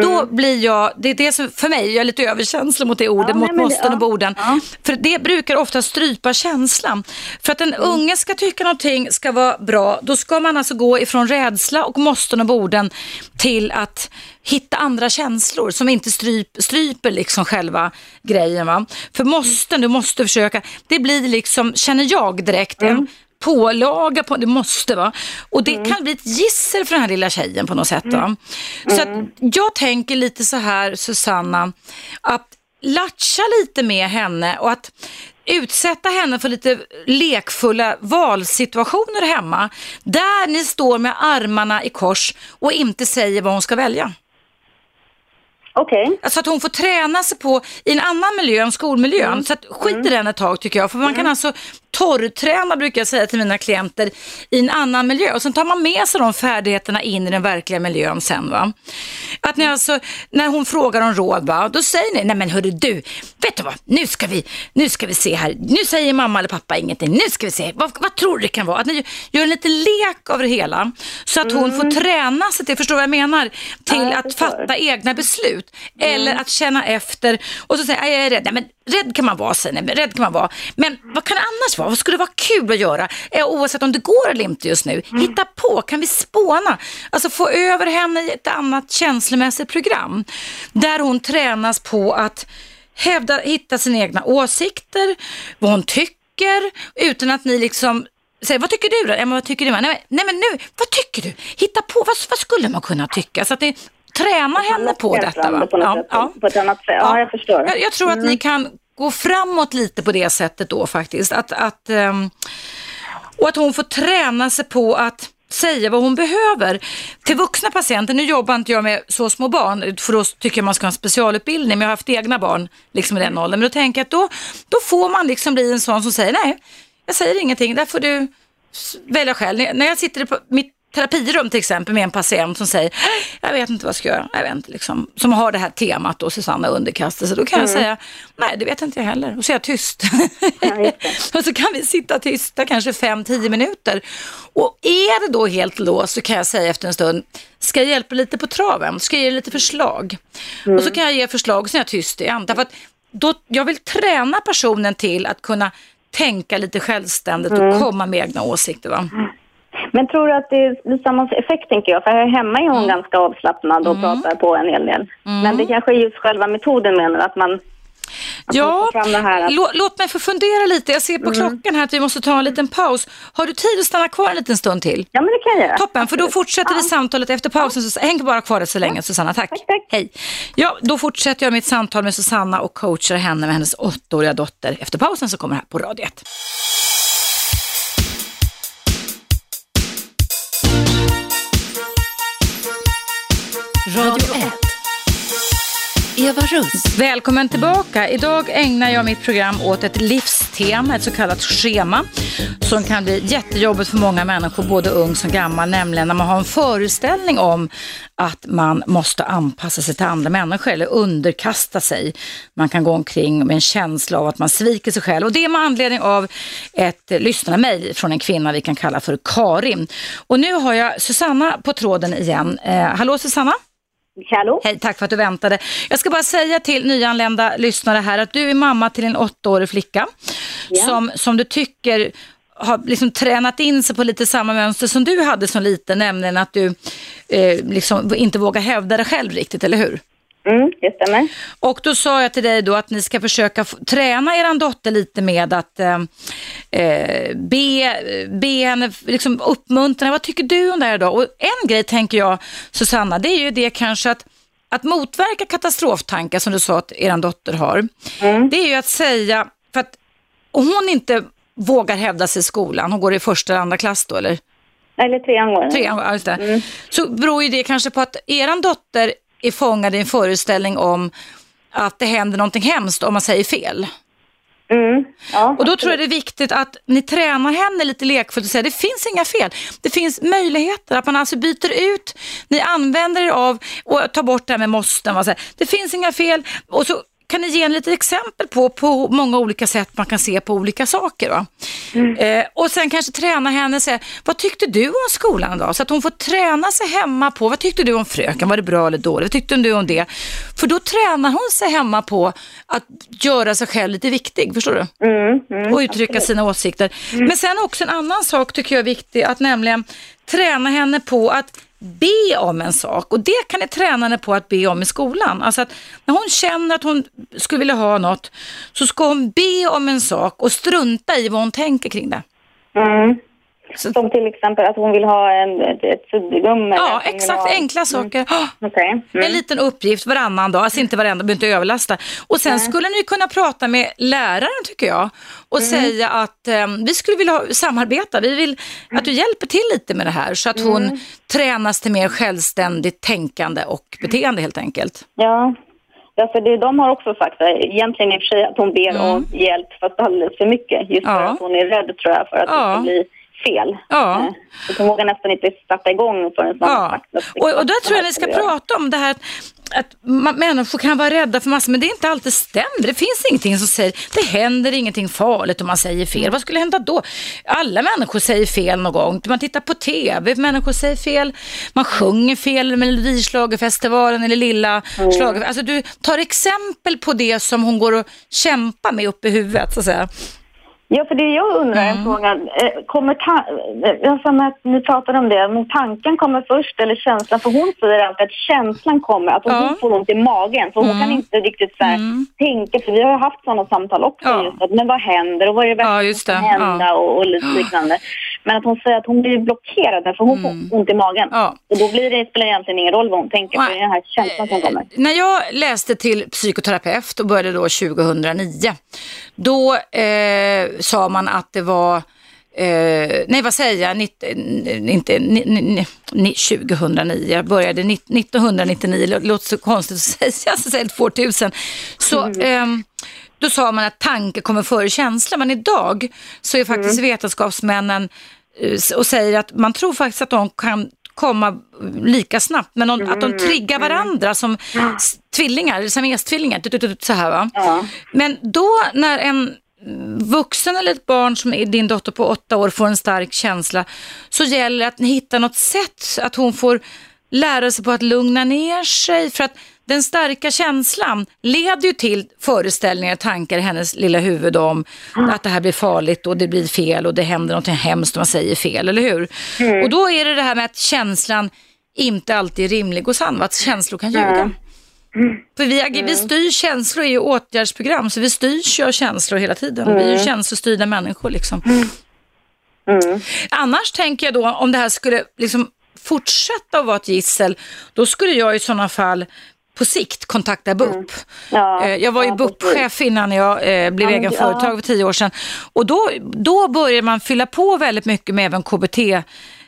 då blir jag, det är det som, för mig, jag är lite överkänslig mot det ordet, Ja, mot nej, men det- måsten och ja, borden. ja. För det brukar ofta strypa känslan. För att en unge ska tycka någonting ska vara bra, då ska man alltså gå ifrån rädsla och måsten och borden till att hitta andra känslor som inte stryp, stryper liksom själva grejen. Va? För måsten, du måste försöka, det blir liksom, känner jag direkt, en pålaga på, det måste vara. Och det kan bli ett gissel för den här lilla tjejen på något sätt. Va? Så att jag tänker lite så här, Susanna, att latcha lite med henne och att utsätta henne för lite lekfulla valsituationer hemma. Där ni står med armarna i kors och inte säger vad hon ska välja. Okej. Alltså att hon får träna sig på i en annan miljö än skolmiljön. Så att skit i den ett tag tycker jag. För man kan alltså torrträna brukar jag säga till mina klienter i en annan miljö. Och sen tar man med sig de färdigheterna in i den verkliga miljön sen. Va? Att ni alltså, när hon frågar om råd, va? då säger ni, nej men hörru du, vet du vad, nu ska vi, nu ska vi se här. Nu säger mamma eller pappa ingenting, nu ska vi se, vad, vad tror du det kan vara? Att ni gör en liten lek av det hela. Så att hon får träna sig till, förstår du vad jag menar? Till Ja, jag att fatta egna beslut. Eller att känna efter och så säga, "Aj, jag är rädd. Nej, men rädd kan man vara, säger ni. Rädd kan man vara. Men vad kan det annars vara? Vad skulle vara kul att göra? Eh, Oavsett om det går eller inte just nu. Hitta på, kan vi spåna? Alltså få över henne i ett annat känslomässigt program. Där hon tränas på att hävda, hitta sina egna åsikter, vad hon tycker, utan att ni liksom Säg, vad tycker du då? Emma, vad tycker du? Nej men nu, vad tycker du? Hitta på, vad, vad skulle man kunna tycka? Så att ni tränar henne på detta. Va? På, något sätt, på ett annat sätt. Ja, jag förstår. Jag, jag tror att ni kan gå framåt lite på det sättet då faktiskt. Att, att, ehm, och att hon får träna sig på att säga vad hon behöver. Till vuxna patienter, nu jobbar inte jag med så små barn, för då tycker jag man ska ha en specialutbildning, men jag har haft egna barn liksom i den åldern. Men då tänker jag att då, då får man liksom bli en sån som säger nej, jag säger ingenting, där får du välja själv. När jag sitter på mitt terapirum till exempel med en patient som säger, jag vet inte vad jag ska göra, jag vet inte, liksom, som har det här temat då, Susanna underkastelse, då kan jag säga, nej det vet inte jag heller, och så är jag tyst. Ja, och så kan vi sitta tysta kanske 5-10 minuter. Och är det då helt låst så kan jag säga efter en stund, ska jag hjälpa lite på traven? Ska jag ge lite förslag? Och så kan jag ge förslag och så är jag tyst igen. Därför att då, jag vill träna personen till att kunna tänka lite självständigt och komma med egna åsikter. Va? Men tror du att det blir samma effekt, tänker jag? För här hemma är hon Mm. ganska avslappnad och pratar på en hel del. Men det kanske är just själva metoden menar att man... Att Ja, att, lå, låt mig få fundera lite. Jag ser på klockan här att vi måste ta en liten paus. Har du tid att stanna kvar en liten stund till? ja, men det kan jag göra. Toppen, för då fortsätter vi Ja. samtalet efter pausen. Så häng bara kvar så länge Susanna, tack. Tack, tack. Hej. Ja, då fortsätter jag mitt samtal med Susanna och coachar henne med hennes åttaåriga dotter. Efter pausen så kommer det här på Radio 1. Radio 1. Eva Russ. Välkommen tillbaka. Idag ägnar jag mitt program åt ett livstema, ett så kallat schema som kan bli jättejobbigt för många människor, både ung som gammal, nämligen när man har en föreställning om att man måste anpassa sig till andra människor eller underkasta sig. Man kan gå omkring med en känsla av att man sviker sig själv och det är med anledning av ett lyssnarmail från en kvinna vi kan kalla för Karin. Och nu har jag Susanna på tråden igen. Eh, hallå Susanna? Hallå? Hej, tack för att du väntade. Jag ska bara säga till nyanlända lyssnare här att du är mamma till en åttaårig flicka Ja. som, som du tycker har liksom tränat in sig på lite samma mönster som du hade som liten, nämligen att du eh, liksom inte vågar hävda det själv riktigt, eller hur? Mm, det stämmer. Och då sa jag till dig då att ni ska försöka träna er dotter lite med att eh, eh, be, be henne liksom uppmuntra. Vad tycker du om det här då? Och en grej tänker jag, Susanna, det är ju det kanske att att motverka katastroftankar som du sa att er dotter har, Mm. det är ju att säga, för att hon inte vågar hävda sig i skolan, hon går i första eller andra klass då eller? Eller trean går. Trean, just det. Så beror ju det kanske på att eran dotter är fångad i en föreställning om att det händer någonting hemskt om man säger fel. Mm. Ja, Och då tror jag det är viktigt att ni tränar henne lite lekfullt och säger det finns inga fel. Det finns möjligheter, att man alltså byter ut, ni använder er av och tar bort det här med måsten. Det finns inga fel och så kan ni ge en lite exempel på, på många olika sätt man kan se på olika saker. Va? Eh, och sen kanske träna henne säga, vad tyckte du om skolan idag? Så att hon får träna sig hemma på, vad tyckte du om fröken? Var det bra eller dåligt? Vad tyckte du om det? För då tränar hon sig hemma på att göra sig själv lite viktig, förstår du? Mm, mm. och uttrycka sina åsikter. Men sen också en annan sak tycker jag är viktig, att nämligen träna henne på att be om en sak och det kan ni träna henne på att be om i skolan. Alltså att när hon känner att hon skulle vilja ha något så ska hon be om en sak och strunta i vad hon tänker kring det. Mm. Så- Som till exempel att hon vill ha en, ett, ett suddgum. eller Ja, exakt, ha... enkla saker. Ah, Okej. En Mm. liten uppgift varannan dag, alltså inte varenda, behöver inte överlasta. Och sen skulle ni kunna prata med läraren tycker jag och Mm. säga att eh, vi skulle vilja samarbeta, vi vill att du hjälper till lite med det här så att Mm. hon tränas till mer självständigt tänkande och beteende helt enkelt. Ja. Ja, för det, de har också sagt. Egentligen i och för sig att hon ber om hjälp fast alldeles för mycket. Just för Mm. Ja. att hon är rädd tror jag för att Ja. det ska bli fel. Ja. Eh, hon vågar nästan inte starta igång förrän man Ja, och, och där tror jag ni ska prata om det här att, att ma- människor kan vara rädda för massor, men det är inte alltid stämmer. Det finns ingenting som säger, det händer ingenting farligt om man säger fel. Vad skulle hända då? Alla människor säger fel någon gång. Man tittar på TV, människor säger fel. Man sjunger fel i Melodischlagerfestivalen eller Lilla schlager. Alltså du tar exempel på det som hon går och kämpar med uppe i huvudet så att säga. Ja, för det jag undrar är Mm. en fråga. Eh, Kommer eh, jag att ni pratade om det, men tanken kommer först eller känslan? För hon säger alltid att känslan kommer, att hon Ja. Mm. får ont i magen. För hon kan inte riktigt så här, tänka, för vi har haft sådana samtal också. Ja. Just att, men vad händer och vad är det värsta Ja, som kan hända och, och lite liknande. Men att hon säger att hon blir blockerad för hon får ont i magen. Mm. Ja. Och då blir det, spelar det egentligen ingen roll vad hon tänker, för det är den här känslan som kommer. När jag läste till psykoterapeut och började då 2009, då eh, sa man att det var Eh, nej vad säger jag, Nitt, eh, inte ni, ni, ni, 2009, jag började nitt- 1999, det låter så konstigt att säga, så säger 2000. Så ehm, då sa man att tanke kommer före känsla, men idag så är faktiskt vetenskapsmännen eh, och säger att man tror faktiskt att de kan komma lika snabbt, men de, att de triggar varandra som tvillingar, siamestvillingar, så här va. Ja. Men då när en vuxen eller ett barn som är din dotter på åtta år får en stark känsla så gäller det att ni hittar något sätt att hon får lära sig på att lugna ner sig för att den starka känslan leder ju till föreställningar, tankar i hennes lilla huvud om att det här blir farligt och det blir fel och det händer något hemskt om man säger fel, eller hur? Och då är det det här med att känslan inte alltid är rimlig och sann, att känslor kan ljuga. För vi, vi styr känslor ju åtgärdsprogram, så vi styrs ju av känslor hela tiden. Vi är ju känslostyrda människor liksom. Mm. Annars tänker jag då, om det här skulle liksom fortsätta att vara ett gissel, då skulle jag i sådana fall på sikt kontakta BUP. Ja, Eh, Jag var ju ja, BUP-chef innan jag eh, blev Ja, egen ja. företag för tio år sedan. Och då, då börjar man fylla på väldigt mycket med även KBT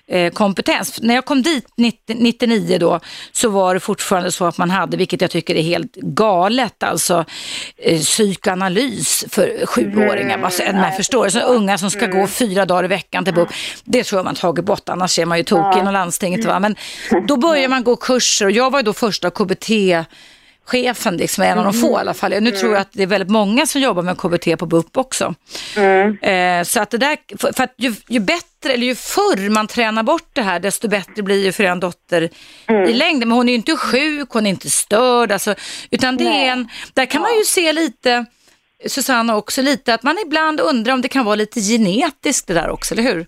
eh, kompetens. När jag kom dit 90, 99 då så var det fortfarande så att man hade, vilket jag tycker är helt galet, alltså eh, psykoanalys för sjuåringar. Mm, alltså, man förstår, så unga som ska mm. gå fyra dagar i veckan till BUP. Det tror jag man tagit bort, annars är man ju tokig inom landstinget. Va? Men då börjar man gå kurser och jag var ju då första KBT chefen, liksom, en av de få i alla fall. Nu mm. tror jag att det är väldigt många som jobbar med KBT på BUP också. Mm. Eh, så att det där, för, för att ju, ju, bättre, eller ju förr man tränar bort det här, desto bättre blir ju för en dotter mm. i längden. Men hon är ju inte sjuk, hon är inte störd, alltså, utan det är en, där kan ja. man ju se lite, Susanna också, lite att man ibland undrar om det kan vara lite genetiskt det där också, eller hur?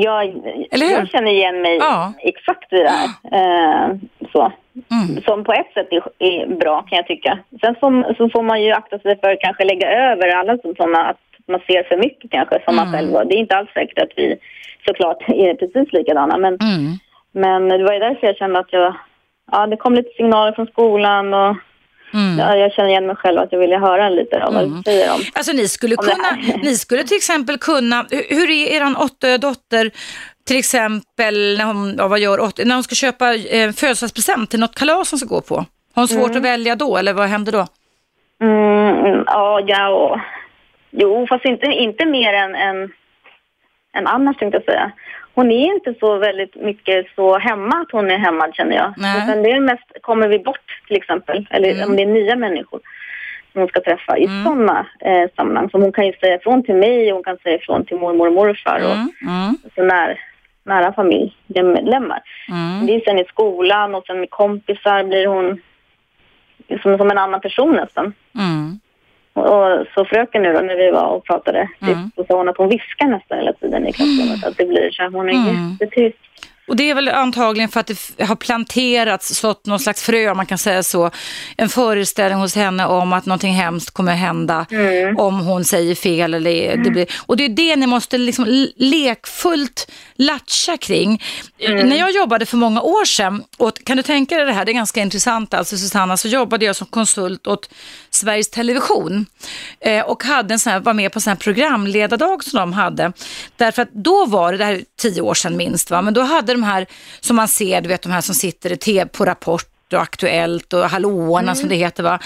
Jag, jag känner igen mig ja. exakt i det här. Eh, så. Mm. Som på ett sätt är, är, bra kan jag tycka. Sen får, så får man ju akta sig för att kanske lägga över alla sådana att man ser för mycket kanske som mm. man själv var. Det är inte alls säkert att vi såklart är precis likadana. Men, mm. men det var ju därför jag kände att jag, ja det kom lite signaler från skolan och Mm. Ja, jag känner igen mig själv att jag ville höra lite om vad mm. du säger om Alltså ni skulle, om kunna, ni skulle till exempel kunna, hur är er åttaåriga dotter till exempel när hon, ja, vad gör, när hon ska köpa eh, födelsedagspresent till något kalas hon ska gå på? Har hon svårt mm. att välja då eller vad händer då? Mm, ja, ja jo, fast inte, inte mer än, än, än annars tänkte jag säga. Hon är inte så väldigt mycket så hemma att hon är hemma känner jag. Nej. Utan det är mest, kommer vi bort till exempel, eller mm. om det är nya människor som hon ska träffa i mm. sådana eh, sammanhang. Så hon kan ju säga ifrån till mig och hon kan säga ifrån till mormor och morfar och mm. Mm. så när, nära familjemedlemmar. Mm. Det är sen i skolan och sen med kompisar blir hon som, som en annan person nästan. Mm. Och, så fröken nu då när vi var och pratade, mm. så sa hon att hon viskar nästan hela tiden i klassrummet. Att det blir så här, hon är mm. jättetyst. Och det är väl antagligen för att det har planterats, sått någon slags frö, man kan säga så, en föreställning hos henne om att någonting hemskt kommer hända mm. om hon säger fel. Eller det blir, och det är det ni måste liksom lekfullt latcha kring. Mm. När jag jobbade för många år sedan, och kan du tänka dig det här, det är ganska intressant alltså Susanna, så jobbade jag som konsult åt Sveriges Television eh, och hade en sån här, var med på en sån här programledardag som de hade. Därför att då var det, det här är tio år sedan minst, va? men då hade de här som man ser, du vet de här som sitter i TV på Rapport och Aktuellt och Hallåorna mm. som det heter. Va?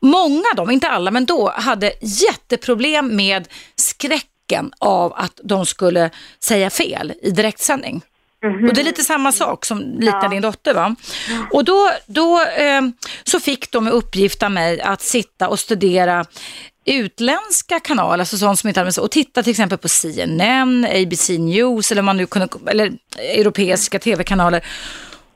Många av dem, inte alla, men då hade jätteproblem med skräcken av att de skulle säga fel i direktsändning. Mm. Och det är lite samma sak som liknar ja. din dotter va? Och då, då eh, så fick de i uppgift av mig att sitta och studera utländska kanaler, alltså sånt som inte hade och titta till exempel på CNN, ABC News eller man nu kunde, eller europeiska tv-kanaler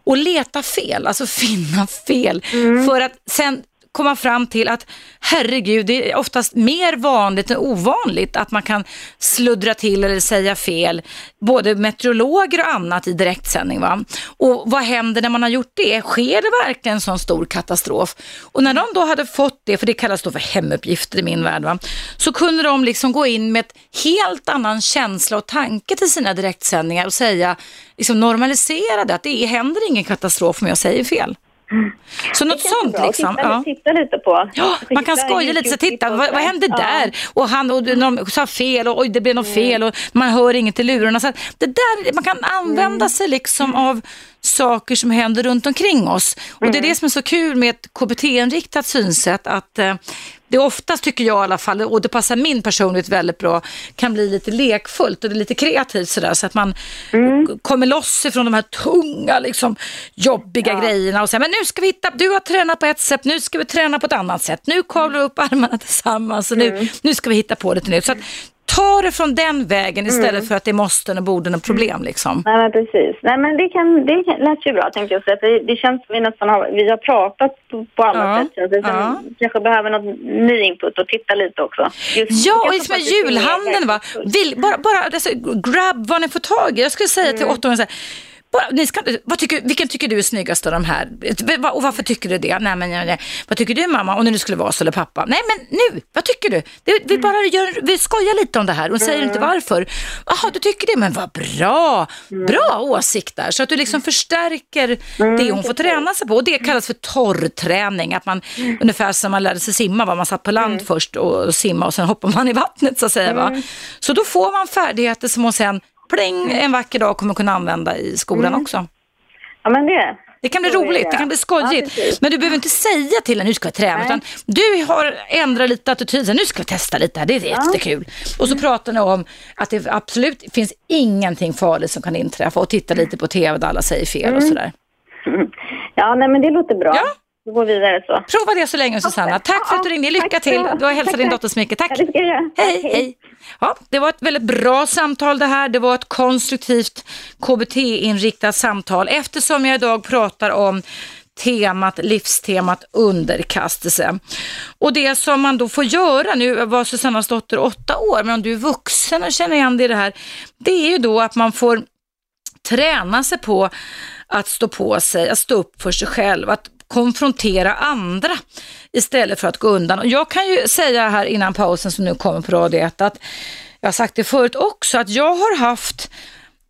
och leta fel, alltså finna fel. Mm. För att sen komma fram till att herregud, det är oftast mer vanligt än ovanligt att man kan sluddra till eller säga fel, både meteorologer och annat i direktsändning. Va? Och vad händer när man har gjort det? Sker det verkligen en sån stor katastrof? Och när de då hade fått det, för det kallas då för hemuppgifter i min värld, va? så kunde de liksom gå in med ett helt annan känsla och tanke till sina direktsändningar och säga, liksom normalisera det, att det händer ingen katastrof om jag säger fel. Så något sånt bra. liksom. Titta, ja. titta lite på. Ja, man kan skoja lite, så titta, vad, vad hände ja. där? Och han och de sa fel och oj, det blev något mm. fel och man hör inget i lurarna. Så det där, man kan använda mm. sig liksom av saker som händer runt omkring oss. Och det är mm. det som är så kul med ett KBT-inriktat synsätt, att eh, det oftast tycker jag i alla fall, och det passar min personlighet väldigt bra, kan bli lite lekfullt och det är lite kreativt sådär så att man mm. kommer loss ifrån de här tunga, liksom, jobbiga ja. grejerna och säger men nu ska vi hitta, du har tränat på ett sätt, nu ska vi träna på ett annat sätt, nu kavlar vi upp armarna tillsammans och nu, mm. nu ska vi hitta på lite nytt. Så att, ta det från den vägen istället mm. för att det måste och borde och problem liksom. Nej men precis. Nej men det, kan, det lät ju bra tänkte jag säga. För det känns som vi nästan har, vi har pratat på, på alla ja. sätt. Så ja. kanske behöver något ny input och titta lite också. Just, ja och liksom julhandeln va. Vill, bara bara alltså, grab vad ni får tag i. Jag skulle säga mm. till åttaåringar ni ska, vad tycker, vilken tycker du är snyggast av de här? Och varför tycker du det? Nej, men, nej, Vad tycker du mamma? Om det nu skulle vara så eller pappa? Nej men nu, vad tycker du? Det, vi mm. bara gör, vi skojar lite om det här och säger mm. inte varför. Jaha, du tycker det, men vad bra. Mm. Bra åsikter. Så att du liksom förstärker det hon får träna sig på. Och det kallas för torrträning. Att man, ungefär som man lärde sig simma, var man satt på land först och simma och sen hoppar man i vattnet så att säga. Va? Så då får man färdigheter som hon sen pling en vacker dag kommer kunna använda i skolan Mm. också. Ja, men det. Det kan bli Så roligt, det. det kan bli Ja, skojigt. precis. men du behöver inte säga till en nu ska vi träna, Nej. utan du har ändrat lite attityd, nu ska vi testa lite här, det är jättekul. Och så pratar ni om att det absolut finns ingenting farligt som kan inträffa och titta lite på tv där alla säger fel och sådär. Ja, nej, men det låter bra. Ja. Vi går vidare så. Prova det så länge Susanna. Tack för att du ringde, lycka till. Du har hälsat din dotter så mycket. Tack. Hej, hej. Ja, det var ett väldigt bra samtal det här. Det var ett konstruktivt KBT-inriktat samtal eftersom jag idag pratar om temat, livstemat underkastelse. Och det som man då får göra, nu var Susannas dotter åtta år, men om du är vuxen och känner igen dig i det här, det är ju då att man får träna sig på att stå på sig, att stå upp för sig själv, att konfrontera andra istället för att gå undan. Och jag kan ju säga här innan pausen som nu kommer på Radio 1 att jag har sagt det förut också, att jag har haft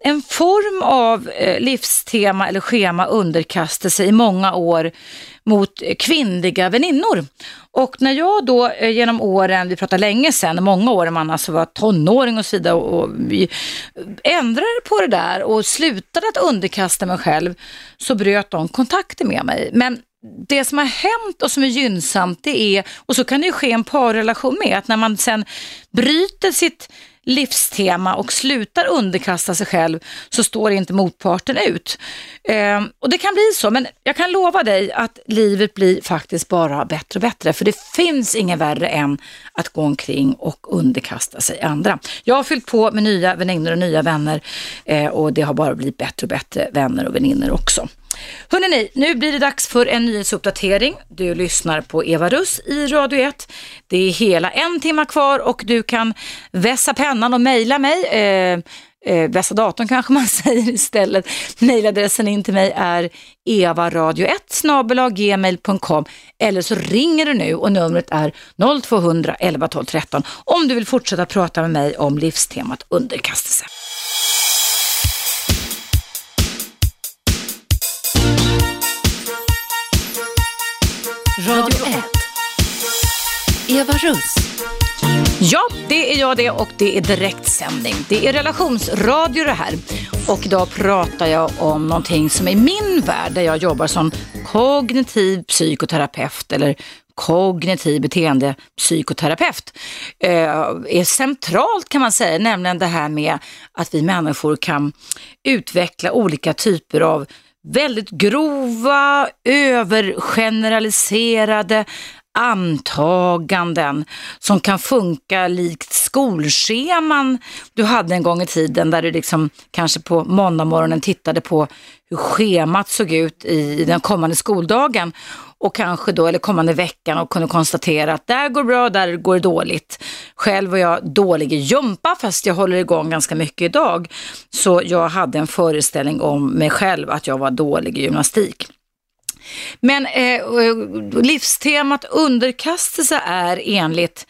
en form av eh, livstema eller schema underkastelse i många år mot kvinnliga väninnor. Och när jag då eh, genom åren, vi pratar länge sedan, många år när man alltså var tonåring och så vidare och, och vi ändrade på det där och slutade att underkasta mig själv så bröt de kontakten med mig. Men det som har hänt och som är gynnsamt det är, och så kan det ju ske en parrelation med, att när man sen bryter sitt livstema och slutar underkasta sig själv så står inte motparten ut. Eh, och det kan bli så, men jag kan lova dig att livet blir faktiskt bara bättre och bättre, för det finns ingen värre än att gå omkring och underkasta sig andra. Jag har fyllt på med nya väninnor och nya vänner eh, och det har bara blivit bättre och bättre vänner och väninnor också. Hörrni, nu blir det dags för en nyhetsuppdatering. Du lyssnar på Eva Russ i Radio 1. Det är hela en timma kvar och du kan vässa pennan och mejla mig. Eh, eh, vässa datorn kanske man säger istället. Mejladressen in till mig är evaradio1 gmail.com eller så ringer du nu och numret är 0200 11 12 13 om du vill fortsätta prata med mig om livstemat underkastelse. Radio 1. Eva Russ. Ja, det är jag det och det är direktsändning. Det är relationsradio det här. Och idag pratar jag om någonting som är min värld där jag jobbar som kognitiv psykoterapeut eller kognitiv beteendepsykoterapeut. Eh, är centralt kan man säga, nämligen det här med att vi människor kan utveckla olika typer av väldigt grova, övergeneraliserade antaganden som kan funka likt skolscheman du hade en gång i tiden där du liksom kanske på måndagmorgonen tittade på hur schemat såg ut i den kommande skoldagen och kanske då, eller kommande veckan och kunde konstatera att där går bra, där går det dåligt. Själv var jag dålig i jumpa fast jag håller igång ganska mycket idag. Så jag hade en föreställning om mig själv att jag var dålig i gymnastik. Men eh, livstemat underkastelse är enligt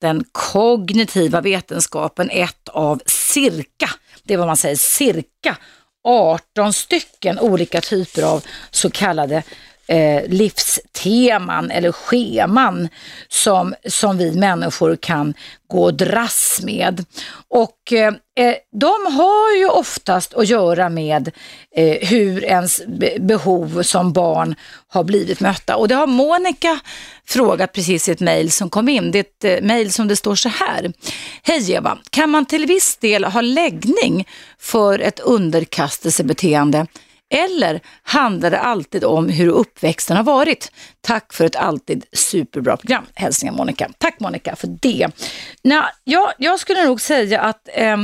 den kognitiva vetenskapen ett av cirka, det är vad man säger, cirka 18 stycken olika typer av så kallade eh, livsteman eller scheman som, som vi människor kan gå och dras med. Och eh, eh de har ju oftast att göra med eh, hur ens behov som barn har blivit mötta. Och det har Monica frågat precis i ett mejl som kom in. Det är ett eh, mejl som det står så här. Hej Eva, kan man till viss del ha läggning för ett underkastelsebeteende eller handlar det alltid om hur uppväxten har varit? Tack för ett alltid superbra program. Hälsningar Monica. Tack Monica för det. Nå, jag, jag skulle nog säga att eh,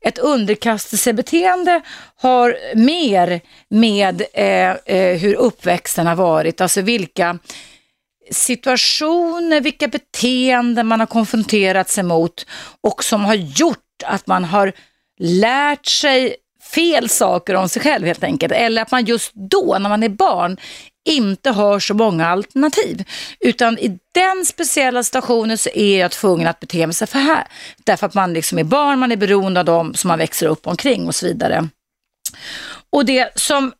ett underkastelsebeteende har mer med eh, eh, hur uppväxten har varit, alltså vilka situationer, vilka beteenden man har konfronterat sig mot och som har gjort att man har lärt sig fel saker om sig själv helt enkelt. Eller att man just då, när man är barn, inte har så många alternativ. Utan i den speciella situationen så är jag tvungen att bete mig så här. Därför att man liksom är barn, man är beroende av dem som man växer upp omkring och så vidare. Och det som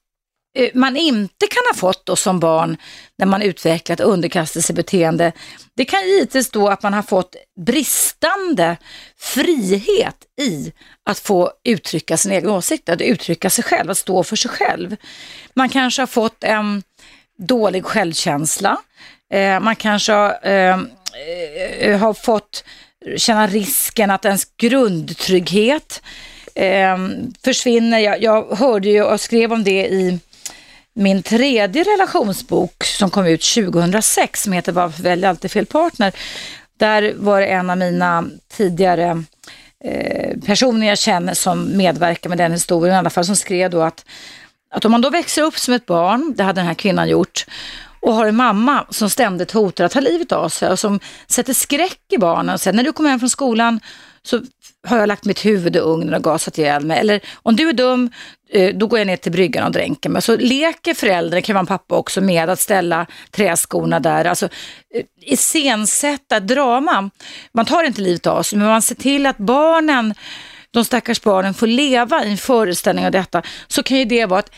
Eh, man inte kan ha fått då som barn när man utvecklat underkastelsebeteende, det kan givetvis då att man har fått bristande frihet i att få uttrycka sin egen åsikt, att uttrycka sig själv, att stå för sig själv. Man kanske har fått en dålig självkänsla, eh, man kanske har, ehm, eh, har fått känna risken att ens grundtrygghet eh, försvinner. Jag, jag hörde ju och skrev om det i min tredje relationsbok som kom ut 2006 som heter Varför väljer alltid fel partner. Där var det en av mina tidigare eh, personer jag känner som medverkar med den historien i alla fall som skrev då att, att om man då växer upp som ett barn, det hade den här kvinnan gjort, och har en mamma som ständigt hotar att ta livet av sig och som sätter skräck i barnen och säger när du kommer hem från skolan så har jag lagt mitt huvud i ugnen och gasat ihjäl mig. Eller om du är dum, eh, då går jag ner till bryggan och dränker mig. Så leker föräldrar, det kan vara en pappa också, med att ställa träskorna där. Alltså eh, iscensätta drama. Man tar inte livet av sig, men man ser till att barnen, de stackars barnen får leva i en föreställning av detta. Så kan ju det vara ett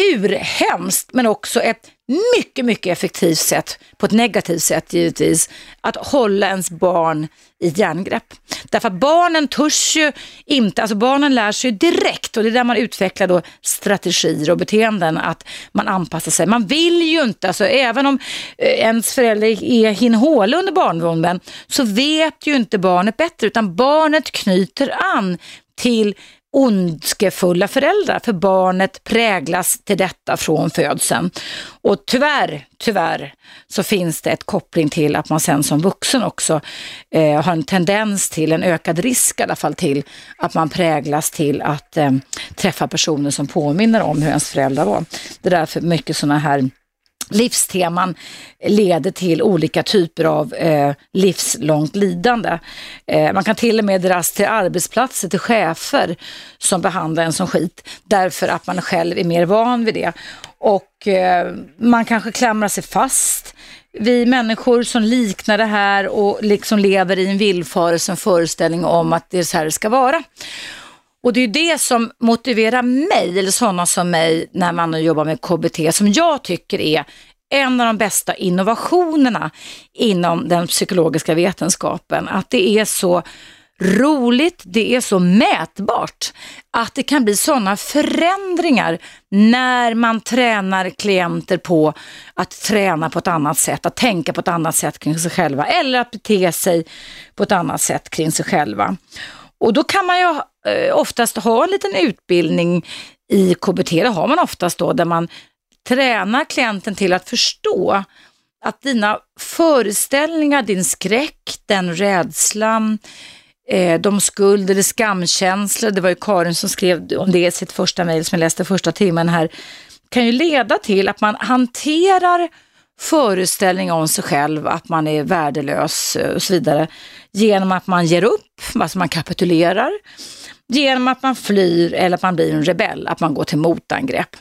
urhemskt, men också ett mycket, mycket effektivt sätt, på ett negativt sätt givetvis, att hålla ens barn i järngrepp. Därför att barnen törs ju inte, alltså barnen lär sig direkt och det är där man utvecklar då strategier och beteenden, att man anpassar sig. Man vill ju inte, alltså även om eh, ens förälder är hinhåle under barndomen, så vet ju inte barnet bättre, utan barnet knyter an till ondskefulla föräldrar, för barnet präglas till detta från födseln. Och tyvärr, tyvärr så finns det ett koppling till att man sen som vuxen också eh, har en tendens till en ökad risk i alla fall till att man präglas till att eh, träffa personer som påminner om hur ens föräldrar var. Det är därför mycket sådana här livsteman leder till olika typer av eh, livslångt lidande. Eh, man kan till och med dras till arbetsplatser, till chefer som behandlar en som skit därför att man själv är mer van vid det. Och eh, man kanske klamrar sig fast vi människor som liknar det här och liksom lever i en villfarelse, en föreställning om att det är så här det ska vara. Och det är det som motiverar mig, eller sådana som mig, när man jobbar med KBT, som jag tycker är en av de bästa innovationerna inom den psykologiska vetenskapen. Att det är så roligt, det är så mätbart att det kan bli sådana förändringar när man tränar klienter på att träna på ett annat sätt, att tänka på ett annat sätt kring sig själva eller att bete sig på ett annat sätt kring sig själva. Och då kan man ju eh, oftast ha en liten utbildning i KBT, det har man oftast då, där man tränar klienten till att förstå att dina föreställningar, din skräck, den rädslan, eh, de skuld eller skamkänslor, det var ju Karin som skrev om det i sitt första mejl som jag läste första timmen här, kan ju leda till att man hanterar föreställning om sig själv, att man är värdelös eh, och så vidare, genom att man ger upp, alltså man kapitulerar, genom att man flyr eller att man blir en rebell, att man går till motangrepp.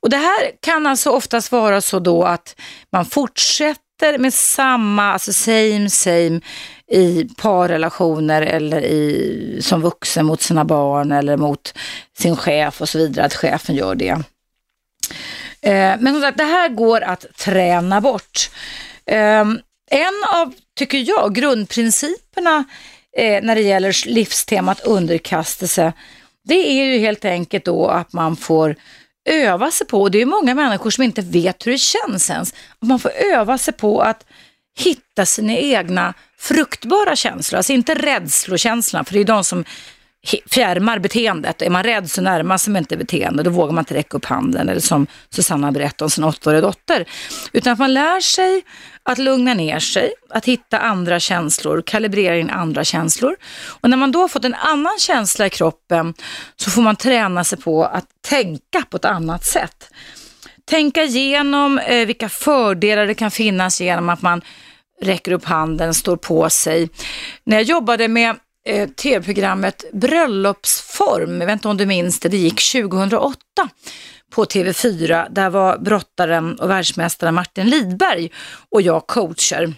Och det här kan alltså oftast vara så då att man fortsätter med samma, alltså same same i parrelationer eller i, som vuxen mot sina barn eller mot sin chef och så vidare, att chefen gör det. Eh, men som sagt, det här går att träna bort. Ehm, en av, tycker jag, grundprinciperna eh, när det gäller livstemat underkastelse, det är ju helt enkelt då att man får öva sig på, och det är många människor som inte vet hur det känns ens, att man får öva sig på att hitta sina egna fruktbara känslor, alltså inte rädslokänslorna, för det är de som fjärmar beteendet. Är man rädd så närmar sig inte beteende, då vågar man inte räcka upp handen, eller som Susanna berättade om sin åttaåriga dotter. Utan att man lär sig att lugna ner sig, att hitta andra känslor, kalibrera in andra känslor. Och när man då har fått en annan känsla i kroppen så får man träna sig på att tänka på ett annat sätt. Tänka igenom eh, vilka fördelar det kan finnas genom att man räcker upp handen, står på sig. När jag jobbade med eh, tv-programmet Bröllopsform, jag vet inte om du minns det, det gick 2008 på TV4. Där var brottaren och världsmästaren Martin Lidberg och jag coacher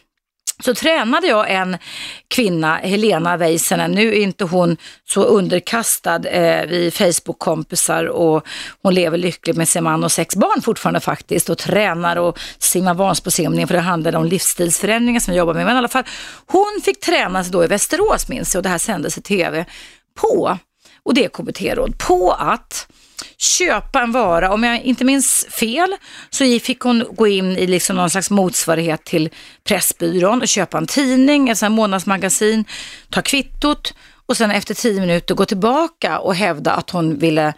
så tränade jag en kvinna, Helena Väisänen. Nu är inte hon så underkastad. Eh, vi är Facebook-kompisar och hon lever lyckligt med sin man och sex barn fortfarande faktiskt och tränar och simmar Vansbrosimning för det handlade om livsstilsförändringar som vi jobbar med. Men i alla fall, hon fick träna sig då i Västerås minns jag och det här sändes i tv på, och det är KBT-råd, på att köpa en vara. Om jag inte minns fel så fick hon gå in i liksom någon slags motsvarighet till Pressbyrån och köpa en tidning, ett månadsmagasin, ta kvittot och sen efter tio minuter gå tillbaka och hävda att hon ville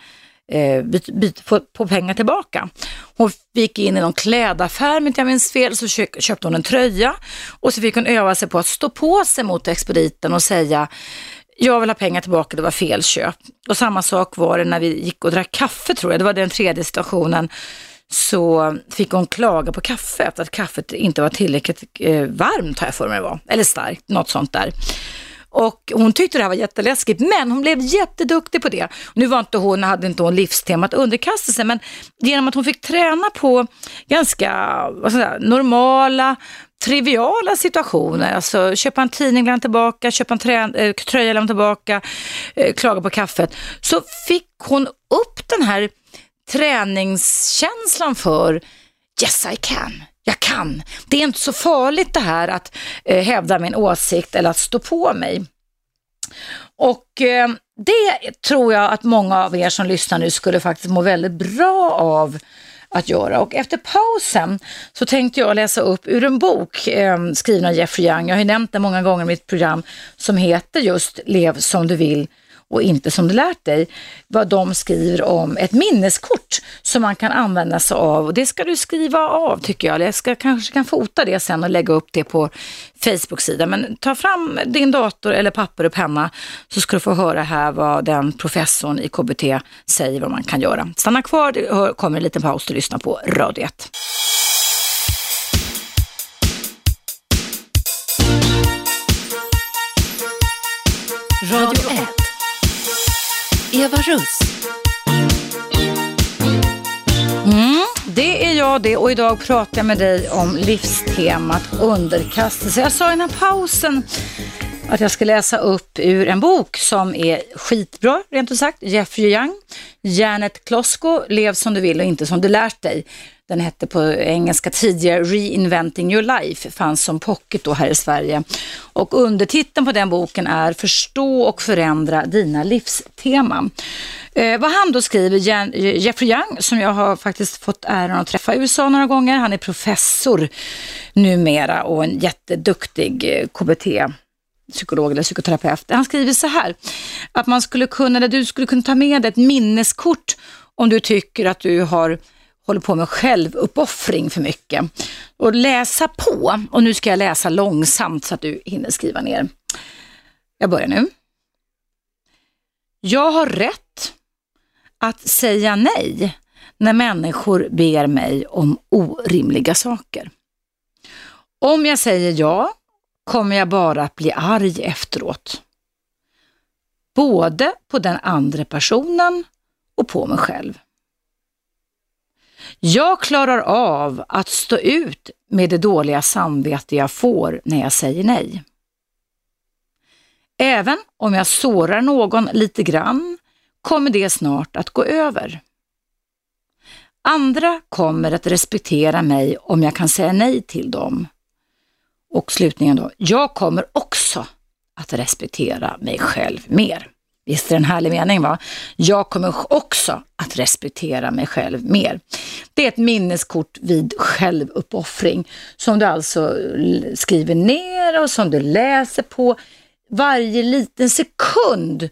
eh, byt, byt, få, få pengar tillbaka. Hon gick in i någon klädaffär, om inte jag minns fel, så köpte hon en tröja och så fick hon öva sig på att stå på sig mot expediten och säga jag vill ha pengar tillbaka, det var fel köp. Och samma sak var det när vi gick och drack kaffe tror jag, det var den tredje situationen. Så fick hon klaga på kaffet, att kaffet inte var tillräckligt eh, varmt har jag för mig det var, eller starkt, något sånt där. Och hon tyckte det här var jätteläskigt, men hon blev jätteduktig på det. Nu var inte hon, hade inte hon livstemat underkastelse, men genom att hon fick träna på ganska vad säga, normala, triviala situationer, alltså köpa en tidning, lämna tillbaka, köpa en trä, eh, tröja, lämna tillbaka, eh, klaga på kaffet, så fick hon upp den här träningskänslan för yes I can, jag kan. Det är inte så farligt det här att eh, hävda min åsikt eller att stå på mig. Och eh, det tror jag att många av er som lyssnar nu skulle faktiskt må väldigt bra av att göra. Och efter pausen så tänkte jag läsa upp ur en bok eh, skriven av Jeffrey Young. Jag har ju nämnt den många gånger i mitt program som heter just Lev som du vill och inte som du lärt dig. Vad de skriver om ett minneskort som man kan använda sig av och det ska du skriva av tycker jag. Eller Jag ska, kanske kan fota det sen och lägga upp det på Facebook-sida. Men ta fram din dator eller papper och penna så ska du få höra här vad den professorn i KBT säger vad man kan göra. Stanna kvar, det kommer en liten paus och lyssna på Radio 1. Radio 1. Eva Russ. Mm, det är jag det och idag pratar jag med dig om livstemat underkastelse. Jag sa innan pausen att jag ska läsa upp ur en bok som är skitbra, rent ut sagt. Jeffrey Young, Janet Klosko, Lev som du vill och inte som du lärt dig. Den hette på engelska tidigare Reinventing your life, fanns som pocket då här i Sverige. Och undertiteln på den boken är Förstå och förändra dina livsteman. Eh, vad han då skriver, Jeffrey Young, som jag har faktiskt fått äran att träffa i USA några gånger, han är professor numera och en jätteduktig eh, KBT psykolog eller psykoterapeut. Han skriver så här, att man skulle kunna, du skulle kunna ta med ett minneskort om du tycker att du har håller på med självuppoffring för mycket. Och läsa på, och nu ska jag läsa långsamt så att du hinner skriva ner. Jag börjar nu. Jag har rätt att säga nej när människor ber mig om orimliga saker. Om jag säger ja kommer jag bara att bli arg efteråt. Både på den andra personen och på mig själv. Jag klarar av att stå ut med det dåliga samvete jag får när jag säger nej. Även om jag sårar någon lite grann kommer det snart att gå över. Andra kommer att respektera mig om jag kan säga nej till dem. Och slutningen då, jag kommer också att respektera mig själv mer. Visst är det en härlig mening va? Jag kommer också att respektera mig själv mer. Det är ett minneskort vid självuppoffring som du alltså skriver ner och som du läser på varje liten sekund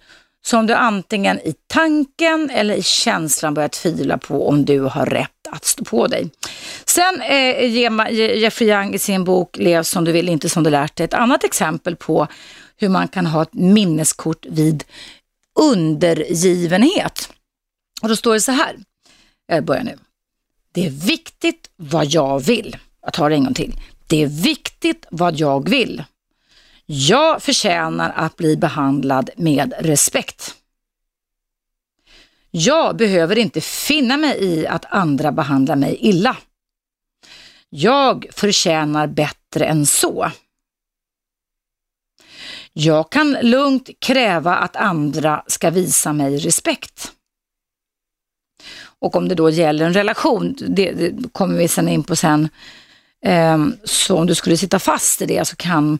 som du antingen i tanken eller i känslan börjar tvivla på om du har rätt att stå på dig. Sen eh, ger Jeffrey Young i sin bok Lev som du vill, inte som du lärt dig ett annat exempel på hur man kan ha ett minneskort vid undergivenhet. Och då står det så här, jag börjar nu. Det är viktigt vad jag vill. Jag tar det en gång till. Det är viktigt vad jag vill. Jag förtjänar att bli behandlad med respekt. Jag behöver inte finna mig i att andra behandlar mig illa. Jag förtjänar bättre än så. Jag kan lugnt kräva att andra ska visa mig respekt. Och om det då gäller en relation, det, det kommer vi sen in på sen, ehm, så om du skulle sitta fast i det så kan,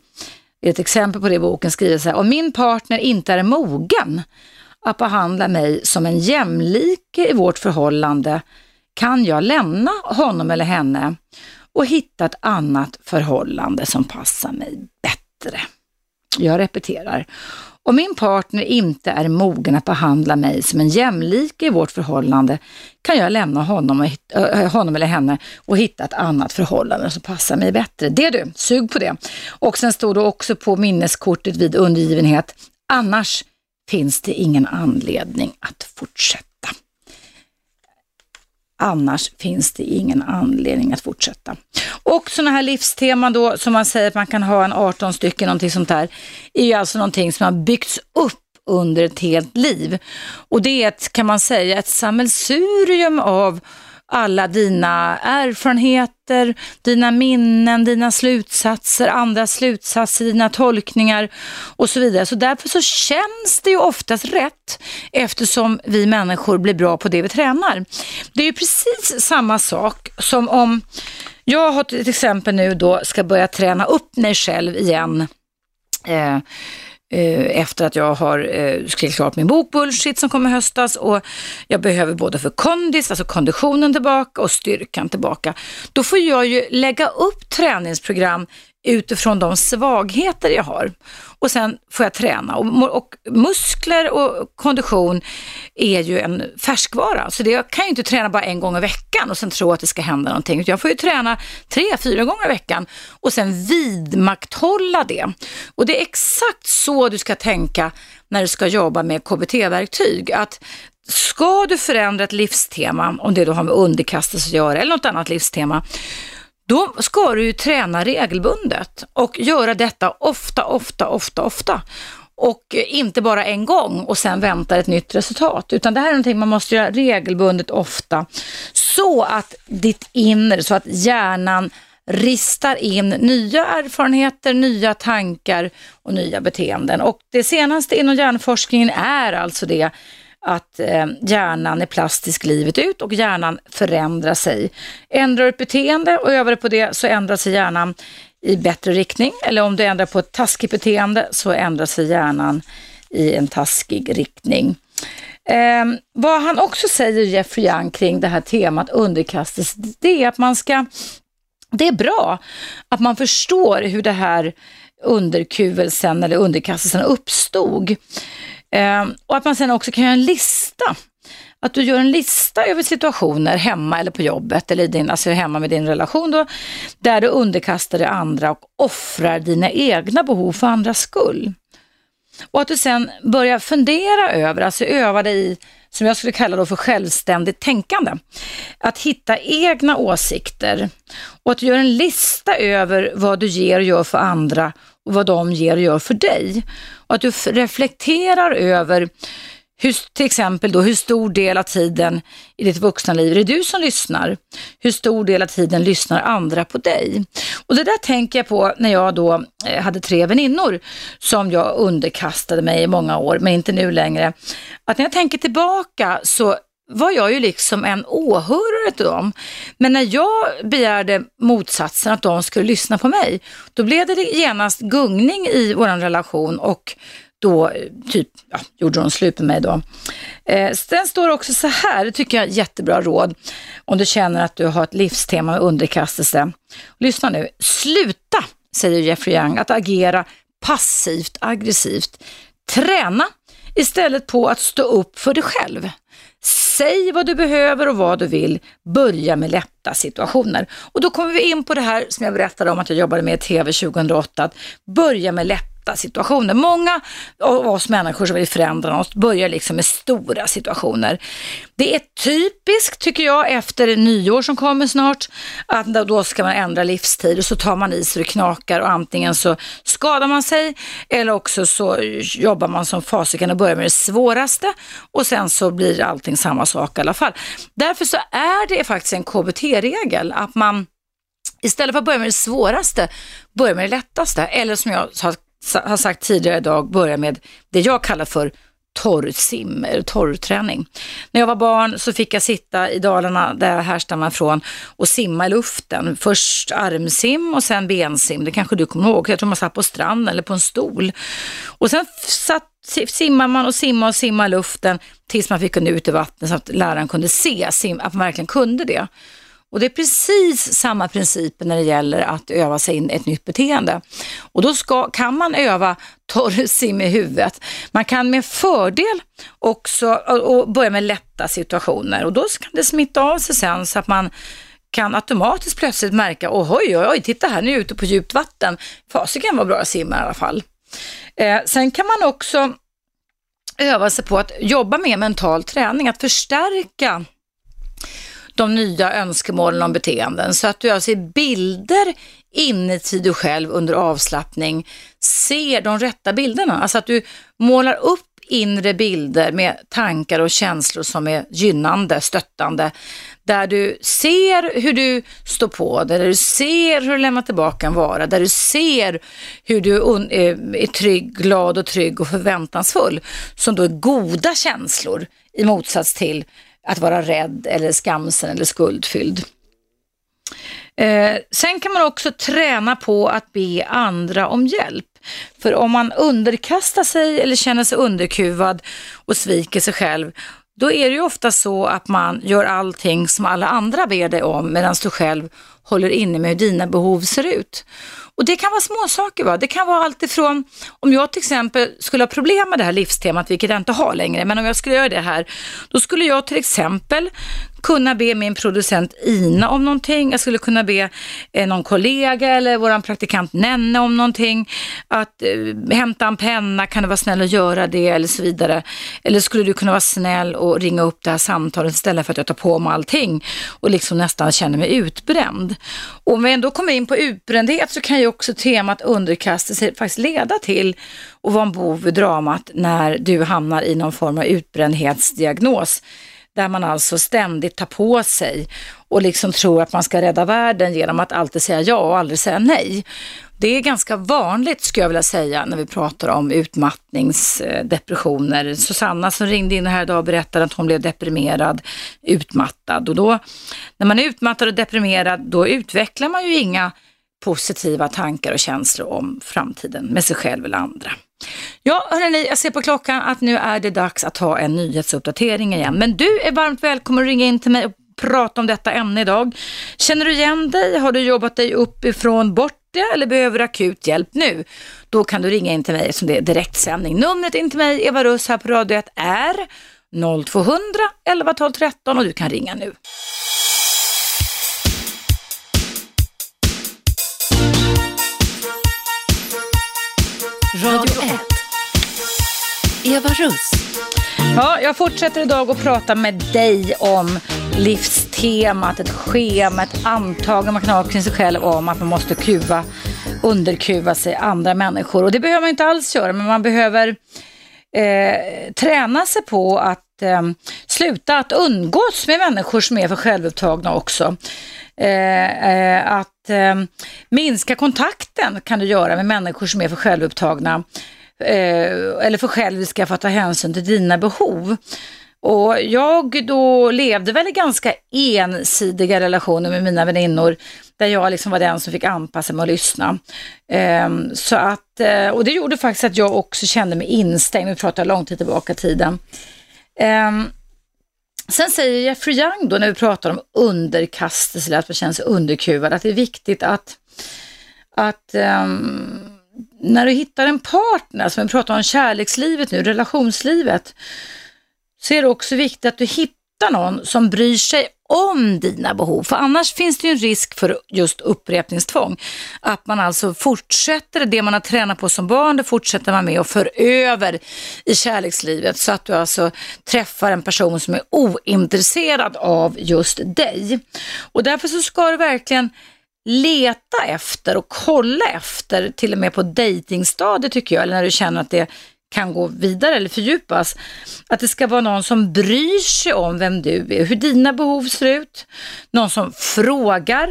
ett exempel på det i boken skriver så här, om min partner inte är mogen att behandla mig som en jämlike i vårt förhållande kan jag lämna honom eller henne och hitta ett annat förhållande som passar mig bättre. Jag repeterar. Om min partner inte är mogen att behandla mig som en jämlike i vårt förhållande kan jag lämna honom, och, honom eller henne och hitta ett annat förhållande som passar mig bättre. Det du, sug på det. Och sen står det också på minneskortet vid undergivenhet, annars finns det ingen anledning att fortsätta. Annars finns det ingen anledning att fortsätta. Och sådana här livsteman då, som man säger att man kan ha en 18 stycken, någonting sånt där, är ju alltså någonting som har byggts upp under ett helt liv. Och det är ett, kan man säga, ett sammelsurium av alla dina erfarenheter, dina minnen, dina slutsatser, andra slutsatser, dina tolkningar och så vidare. Så därför så känns det ju oftast rätt eftersom vi människor blir bra på det vi tränar. Det är ju precis samma sak som om jag har till exempel nu då ska börja träna upp mig själv igen. Eh, Eh, efter att jag har eh, skrivit klart min bok Bullshit som kommer höstas och jag behöver både för kondis, alltså konditionen tillbaka och styrkan tillbaka. Då får jag ju lägga upp träningsprogram utifrån de svagheter jag har. Och sen får jag träna. Och, och, muskler och kondition är ju en färskvara. Så det, jag kan ju inte träna bara en gång i veckan och sen tro att det ska hända någonting. Jag får ju träna tre, fyra gånger i veckan och sen vidmakthålla det. Och det är exakt så du ska tänka när du ska jobba med KBT-verktyg. Att ska du förändra ett livstema, om det då har med underkastelse att göra eller något annat livstema, då ska du ju träna regelbundet och göra detta ofta, ofta, ofta, ofta. Och inte bara en gång och sen vänta ett nytt resultat, utan det här är någonting man måste göra regelbundet ofta. Så att ditt inre, så att hjärnan ristar in nya erfarenheter, nya tankar och nya beteenden. Och det senaste inom hjärnforskningen är alltså det att eh, hjärnan är plastisk livet ut och hjärnan förändrar sig. Ändrar du ett beteende och övar på det så ändrar sig hjärnan i bättre riktning. Eller om du ändrar på ett taskigt beteende så ändrar sig hjärnan i en taskig riktning. Eh, vad han också säger, Jeffrey Young, kring det här temat underkastelse, det är att man ska, det är bra att man förstår hur det här underkuvelsen eller underkastelsen uppstod. Eh, och att man sen också kan göra en lista. Att du gör en lista över situationer hemma eller på jobbet eller din, alltså hemma med din relation då, där du underkastar dig andra och offrar dina egna behov för andras skull. Och att du sen börjar fundera över, alltså öva dig i, som jag skulle kalla då för självständigt tänkande. Att hitta egna åsikter och att du gör en lista över vad du ger och gör för andra och vad de ger och gör för dig. Och att du reflekterar över hur, till exempel då, hur stor del av tiden i ditt vuxna liv är det du som lyssnar? Hur stor del av tiden lyssnar andra på dig? Och det där tänker jag på när jag då eh, hade tre väninnor som jag underkastade mig i många år, men inte nu längre. Att när jag tänker tillbaka så var jag ju liksom en åhörare till dem. Men när jag begärde motsatsen, att de skulle lyssna på mig, då blev det genast gungning i vår relation och då eh, typ, ja, gjorde de slut med mig då. Eh, sen står det också så här, det tycker jag är jättebra råd, om du känner att du har ett livstema med underkastelse. Lyssna nu, sluta, säger Jeffrey Young, att agera passivt aggressivt. Träna istället på att stå upp för dig själv. Säg vad du behöver och vad du vill. Börja med lätta situationer. Och då kommer vi in på det här som jag berättade om att jag jobbade med i TV 2008. Att börja med lätta lätta situationer. Många av oss människor som vill förändra oss börjar liksom med stora situationer. Det är typiskt, tycker jag, efter nyår som kommer snart, att då ska man ändra livsstil och så tar man i så det knakar och antingen så skadar man sig eller också så jobbar man som fasiken och börjar med det svåraste och sen så blir allting samma sak i alla fall. Därför så är det faktiskt en KBT-regel att man Istället för att börja med det svåraste, börja med det lättaste. Eller som jag sa har sagt tidigare idag, börjar med det jag kallar för torrsim, eller torrträning. När jag var barn så fick jag sitta i Dalarna, där jag härstammar från, och simma i luften. Först armsim och sen bensim, det kanske du kommer ihåg. Jag tror man satt på stranden eller på en stol. Och sen satt, simmade man och simmade och simmade i luften tills man fick gå ut i vattnet så att läraren kunde se sim, att man verkligen kunde det. Och det är precis samma principer när det gäller att öva sig in ett nytt beteende. Och då ska, kan man öva torrsim i huvudet. Man kan med fördel också och börja med lätta situationer och då kan det smitta av sig sen så att man kan automatiskt plötsligt märka, oj, oj, oj, titta här, nu är jag ute på djupt vatten. Fasiken var bra att simma i alla fall. Eh, sen kan man också öva sig på att jobba med mental träning, att förstärka de nya önskemålen om beteenden. Så att du alltså i bilder inuti dig själv under avslappning ser de rätta bilderna. Alltså att du målar upp inre bilder med tankar och känslor som är gynnande, stöttande. Där du ser hur du står på det, där du ser hur du lämnar tillbaka en vara, där du ser hur du eh, är trygg, glad och trygg och förväntansfull. Som då är goda känslor i motsats till att vara rädd eller skamsen eller skuldfylld. Eh, sen kan man också träna på att be andra om hjälp. För om man underkastar sig eller känner sig underkuvad och sviker sig själv, då är det ju ofta så att man gör allting som alla andra ber dig om medan du själv håller inne med hur dina behov ser ut. Och det kan vara små saker. Va? Det kan vara allt ifrån, om jag till exempel skulle ha problem med det här livstemat, vilket jag inte har längre, men om jag skulle göra det här, då skulle jag till exempel kunna be min producent Ina om någonting. Jag skulle kunna be eh, någon kollega eller våran praktikant Nenne om någonting. Att eh, hämta en penna, kan du vara snäll och göra det eller så vidare. Eller skulle du kunna vara snäll och ringa upp det här samtalet istället för att jag tar på mig allting och liksom nästan känner mig utbränd. Och om vi ändå kommer in på utbrändhet så kan ju också temat underkastelse faktiskt leda till att vara en bov i dramat när du hamnar i någon form av utbrändhetsdiagnos där man alltså ständigt tar på sig och liksom tror att man ska rädda världen genom att alltid säga ja och aldrig säga nej. Det är ganska vanligt skulle jag vilja säga när vi pratar om utmattningsdepressioner. Susanna som ringde in här idag berättade att hon blev deprimerad, utmattad och då när man är utmattad och deprimerad då utvecklar man ju inga positiva tankar och känslor om framtiden med sig själv eller andra. Ja, hörrni, jag ser på klockan att nu är det dags att ta en nyhetsuppdatering igen. Men du är varmt välkommen att ringa in till mig och prata om detta ämne idag. Känner du igen dig? Har du jobbat dig uppifrån bort eller behöver akut hjälp nu? Då kan du ringa in till mig som det är direktsändning. Numret in till mig, Eva Russ här på Radio 1 är 0200 11 12 13 och du kan ringa nu. Radio 1. Eva Russ. Ja, jag fortsätter idag att prata med dig om livstemat, ett schema, ett antagande man kan ha kring sig själv om att man måste kuva, underkuva sig andra människor. Och det behöver man inte alls göra, men man behöver eh, träna sig på att eh, sluta att umgås med människor som är för självupptagna också. Eh, eh, att eh, minska kontakten kan du göra med människor som är för självupptagna eh, eller för själviska för att ta hänsyn till dina behov. Och jag då levde väl i ganska ensidiga relationer med mina väninnor där jag liksom var den som fick anpassa mig och lyssna. Um, så att, eh, och det gjorde faktiskt att jag också kände mig instängd, nu pratar jag lång tid tillbaka i tiden. Um, Sen säger Jeffrey Young då när vi pratar om underkastelse, eller att man känner sig underkuvad, att det är viktigt att, att um, när du hittar en partner, som vi pratar om kärlekslivet nu, relationslivet, så är det också viktigt att du hittar någon som bryr sig om dina behov. För annars finns det ju en risk för just upprepningstvång. Att man alltså fortsätter det man har tränat på som barn, det fortsätter man med och för över i kärlekslivet. Så att du alltså träffar en person som är ointresserad av just dig. Och därför så ska du verkligen leta efter och kolla efter, till och med på dejtingstadiet tycker jag, eller när du känner att det kan gå vidare eller fördjupas. Att det ska vara någon som bryr sig om vem du är, hur dina behov ser ut. Någon som frågar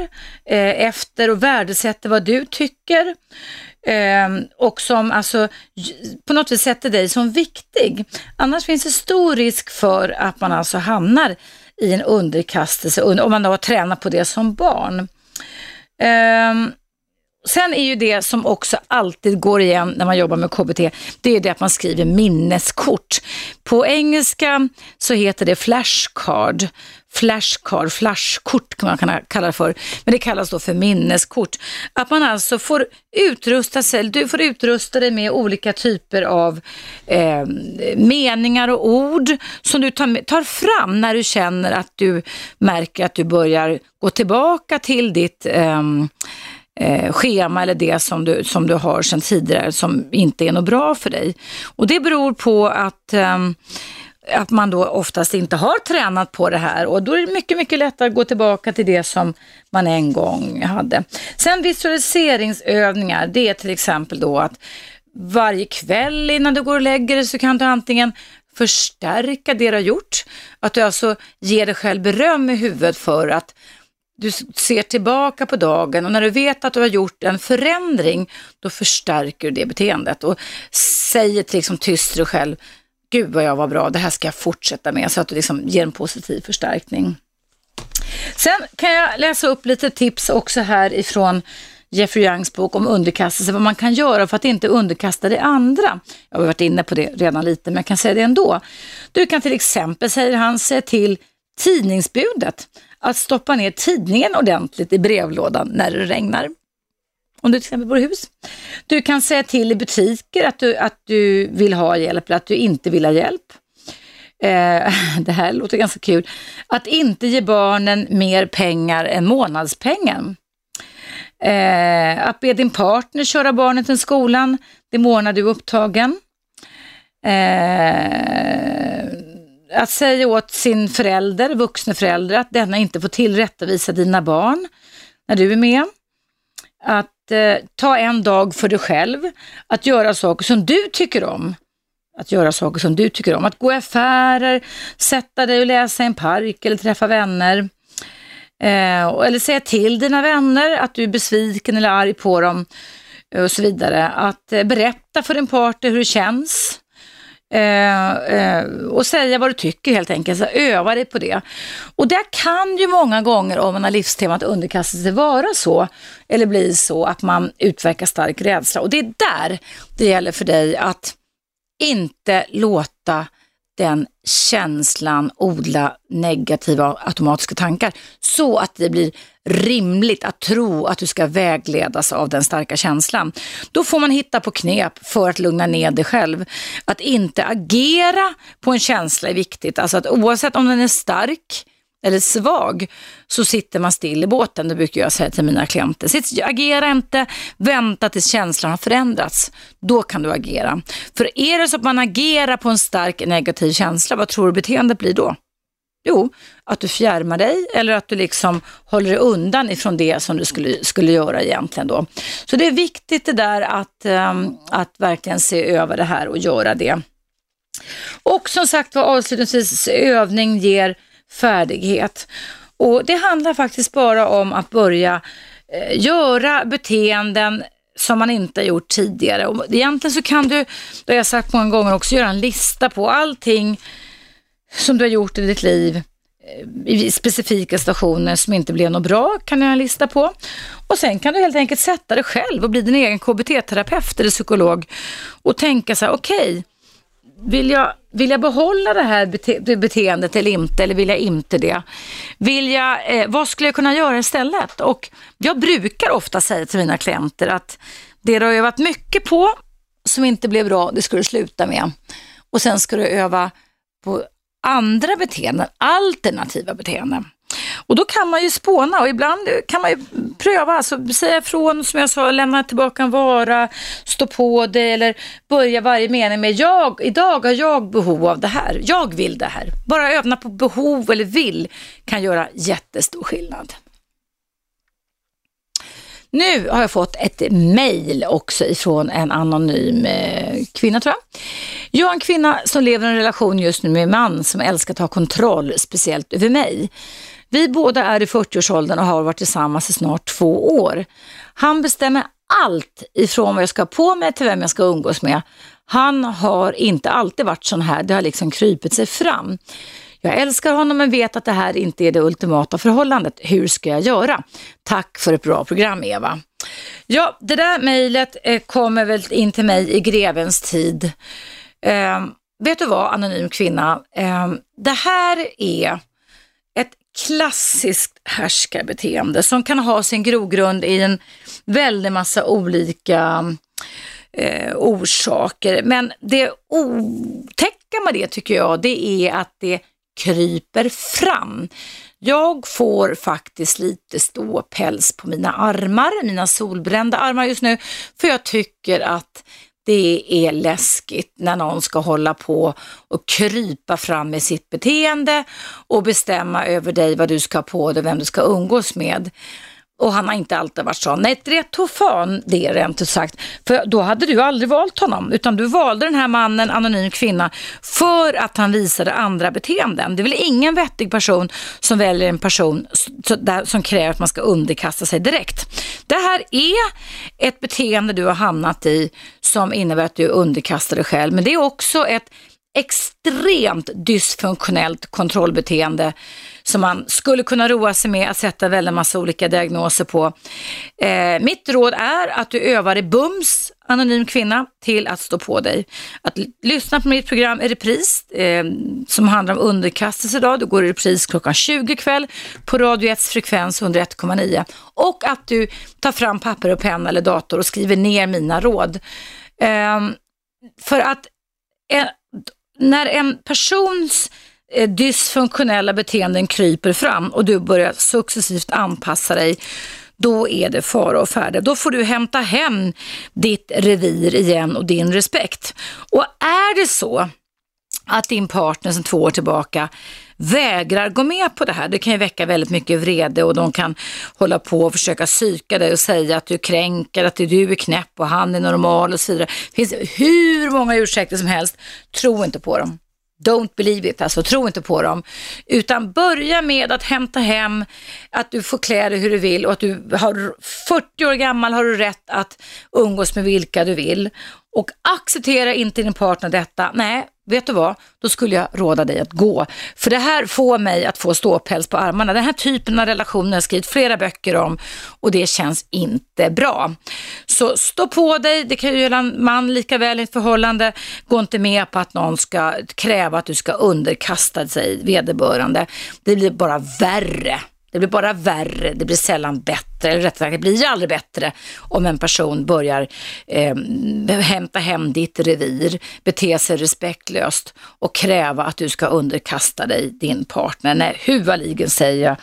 eh, efter och värdesätter vad du tycker. Eh, och som alltså på något vis sätter dig som viktig. Annars finns det stor risk för att man alltså hamnar i en underkastelse om man då har tränat på det som barn. Eh, Sen är ju det som också alltid går igen när man jobbar med KBT, det är det att man skriver minneskort. På engelska så heter det flashcard. Flashcard, flashkort kan man kalla det för, men det kallas då för minneskort. Att man alltså får utrusta sig, du får utrusta dig med olika typer av eh, meningar och ord som du tar, tar fram när du känner att du märker att du börjar gå tillbaka till ditt eh, eh, schema eller det som du, som du har sedan tidigare som inte är något bra för dig. Och det beror på att eh, att man då oftast inte har tränat på det här och då är det mycket, mycket lättare att gå tillbaka till det som man en gång hade. Sen visualiseringsövningar, det är till exempel då att varje kväll innan du går och lägger dig så kan du antingen förstärka det du har gjort, att du alltså ger dig själv beröm i huvudet för att du ser tillbaka på dagen och när du vet att du har gjort en förändring, då förstärker du det beteendet och säger till liksom tyst till dig själv, gud vad jag var bra, det här ska jag fortsätta med, så att du liksom ger en positiv förstärkning. Sen kan jag läsa upp lite tips också här ifrån Jeffrey Youngs bok om underkastelse, vad man kan göra för att inte underkasta det andra. Jag har varit inne på det redan lite, men jag kan säga det ändå. Du kan till exempel, säger han, se till tidningsbudet att stoppa ner tidningen ordentligt i brevlådan när det regnar. Om du till exempel bor i hus. Du kan säga till i butiker att du, att du vill ha hjälp eller att du inte vill ha hjälp. Eh, det här låter ganska kul. Att inte ge barnen mer pengar än månadspengen. Eh, att be din partner köra barnet till skolan det månad du är upptagen. Eh, att säga åt sin förälder, vuxna förälder, att denna inte får tillrättavisa dina barn när du är med. Att eh, ta en dag för dig själv, att göra saker som du tycker om. Att göra saker som du tycker om, att gå i affärer, sätta dig och läsa i en park eller träffa vänner. Eh, eller säga till dina vänner att du är besviken eller arg på dem eh, och så vidare. Att eh, berätta för din partner hur det känns. Eh, eh, och säga vad du tycker helt enkelt, så öva dig på det. Och det kan ju många gånger om man har livstemat underkastelse vara så, eller bli så att man utverkar stark rädsla. Och det är där det gäller för dig att inte låta den känslan odla negativa automatiska tankar så att det blir rimligt att tro att du ska vägledas av den starka känslan. Då får man hitta på knep för att lugna ner dig själv. Att inte agera på en känsla är viktigt. Alltså att oavsett om den är stark eller svag så sitter man still i båten. Det brukar jag säga till mina klienter. Sitt, agera inte, vänta tills känslan har förändrats. Då kan du agera. För är det så att man agerar på en stark negativ känsla, vad tror du beteendet blir då? Jo, att du fjärmar dig eller att du liksom håller dig undan ifrån det som du skulle, skulle göra egentligen då. Så det är viktigt det där att, ehm, att verkligen se över det här och göra det. Och som sagt var avslutningsvis, övning ger färdighet. Och det handlar faktiskt bara om att börja eh, göra beteenden som man inte har gjort tidigare. Och egentligen så kan du, det har jag sagt många gånger också, göra en lista på allting som du har gjort i ditt liv eh, i specifika stationer som inte blev något bra kan du göra en lista på. Och sen kan du helt enkelt sätta dig själv och bli din egen KBT-terapeut eller psykolog och tänka så här, okej, okay, vill jag, vill jag behålla det här bete beteendet eller inte, eller vill jag inte det? Vill jag, eh, vad skulle jag kunna göra istället? Och jag brukar ofta säga till mina klienter att det du har övat mycket på som inte blev bra, det ska du sluta med. Och sen ska du öva på andra beteenden, alternativa beteenden. Och då kan man ju spåna och ibland kan man ju pröva, alltså säga ifrån som jag sa, lämna tillbaka en vara, stå på det eller börja varje mening med jag, idag har jag behov av det här, jag vill det här. Bara övna på behov eller vill kan göra jättestor skillnad. Nu har jag fått ett mail också ifrån en anonym eh, kvinna tror jag. Jag är en kvinna som lever i en relation just nu med en man som älskar att ha kontroll, speciellt över mig. Vi båda är i 40-årsåldern och har varit tillsammans i snart två år. Han bestämmer allt ifrån vad jag ska ha på mig till vem jag ska umgås med. Han har inte alltid varit sån här, det har liksom krypit sig fram. Jag älskar honom men vet att det här inte är det ultimata förhållandet. Hur ska jag göra? Tack för ett bra program Eva. Ja, det där mejlet eh, kommer väl in till mig i grevens tid. Eh, vet du vad, anonym kvinna? Eh, det här är klassiskt härskarbeteende som kan ha sin grogrund i en väldig massa olika eh, orsaker. Men det otäcka med det tycker jag, det är att det kryper fram. Jag får faktiskt lite ståpäls på mina armar, mina solbrända armar just nu, för jag tycker att det är läskigt när någon ska hålla på och krypa fram med sitt beteende och bestämma över dig vad du ska ha på dig och vem du ska umgås med. Och han har inte alltid varit sån. Nej, det tog fan det rent ut sagt. För då hade du aldrig valt honom, utan du valde den här mannen, anonym kvinna, för att han visade andra beteenden. Det är väl ingen vettig person som väljer en person som kräver att man ska underkasta sig direkt. Det här är ett beteende du har hamnat i som innebär att du underkastar dig själv, men det är också ett extremt dysfunktionellt kontrollbeteende som man skulle kunna roa sig med att sätta väldigt massa olika diagnoser på. Eh, mitt råd är att du övar i bums, anonym kvinna, till att stå på dig. Att lyssna på mitt program i repris eh, som handlar om underkastelse idag. Du går i repris klockan 20 kväll på Radio 1 frekvens 101,9 och att du tar fram papper och penna eller dator och skriver ner mina råd. Eh, för att en, när en persons eh, Eh, dysfunktionella beteenden kryper fram och du börjar successivt anpassa dig, då är det fara och färde. Då får du hämta hem ditt revir igen och din respekt. Och är det så att din partner sedan två år tillbaka vägrar gå med på det här. Det kan ju väcka väldigt mycket vrede och de kan hålla på och försöka psyka dig och säga att du kränker, att du är knäpp och han är normal och så vidare. Det finns hur många ursäkter som helst. Tro inte på dem. Don't believe it, alltså tro inte på dem. Utan börja med att hämta hem att du får klä dig hur du vill och att du har 40 år gammal har du rätt att umgås med vilka du vill. Och acceptera inte din partner detta. Nej, vet du vad? Då skulle jag råda dig att gå. För det här får mig att få ståpäls på armarna. Den här typen av relationer har jag skrivit flera böcker om och det känns inte bra. Så stå på dig, det kan ju göra en man lika väl i ett förhållande. Gå inte med på att någon ska kräva att du ska underkasta sig vederbörande. Det blir bara värre. Det blir bara värre, det blir sällan bättre, eller rättare sagt det blir aldrig bättre om en person börjar eh, hämta hem ditt revir, bete sig respektlöst och kräva att du ska underkasta dig din partner. Nej, huvaligen säger jag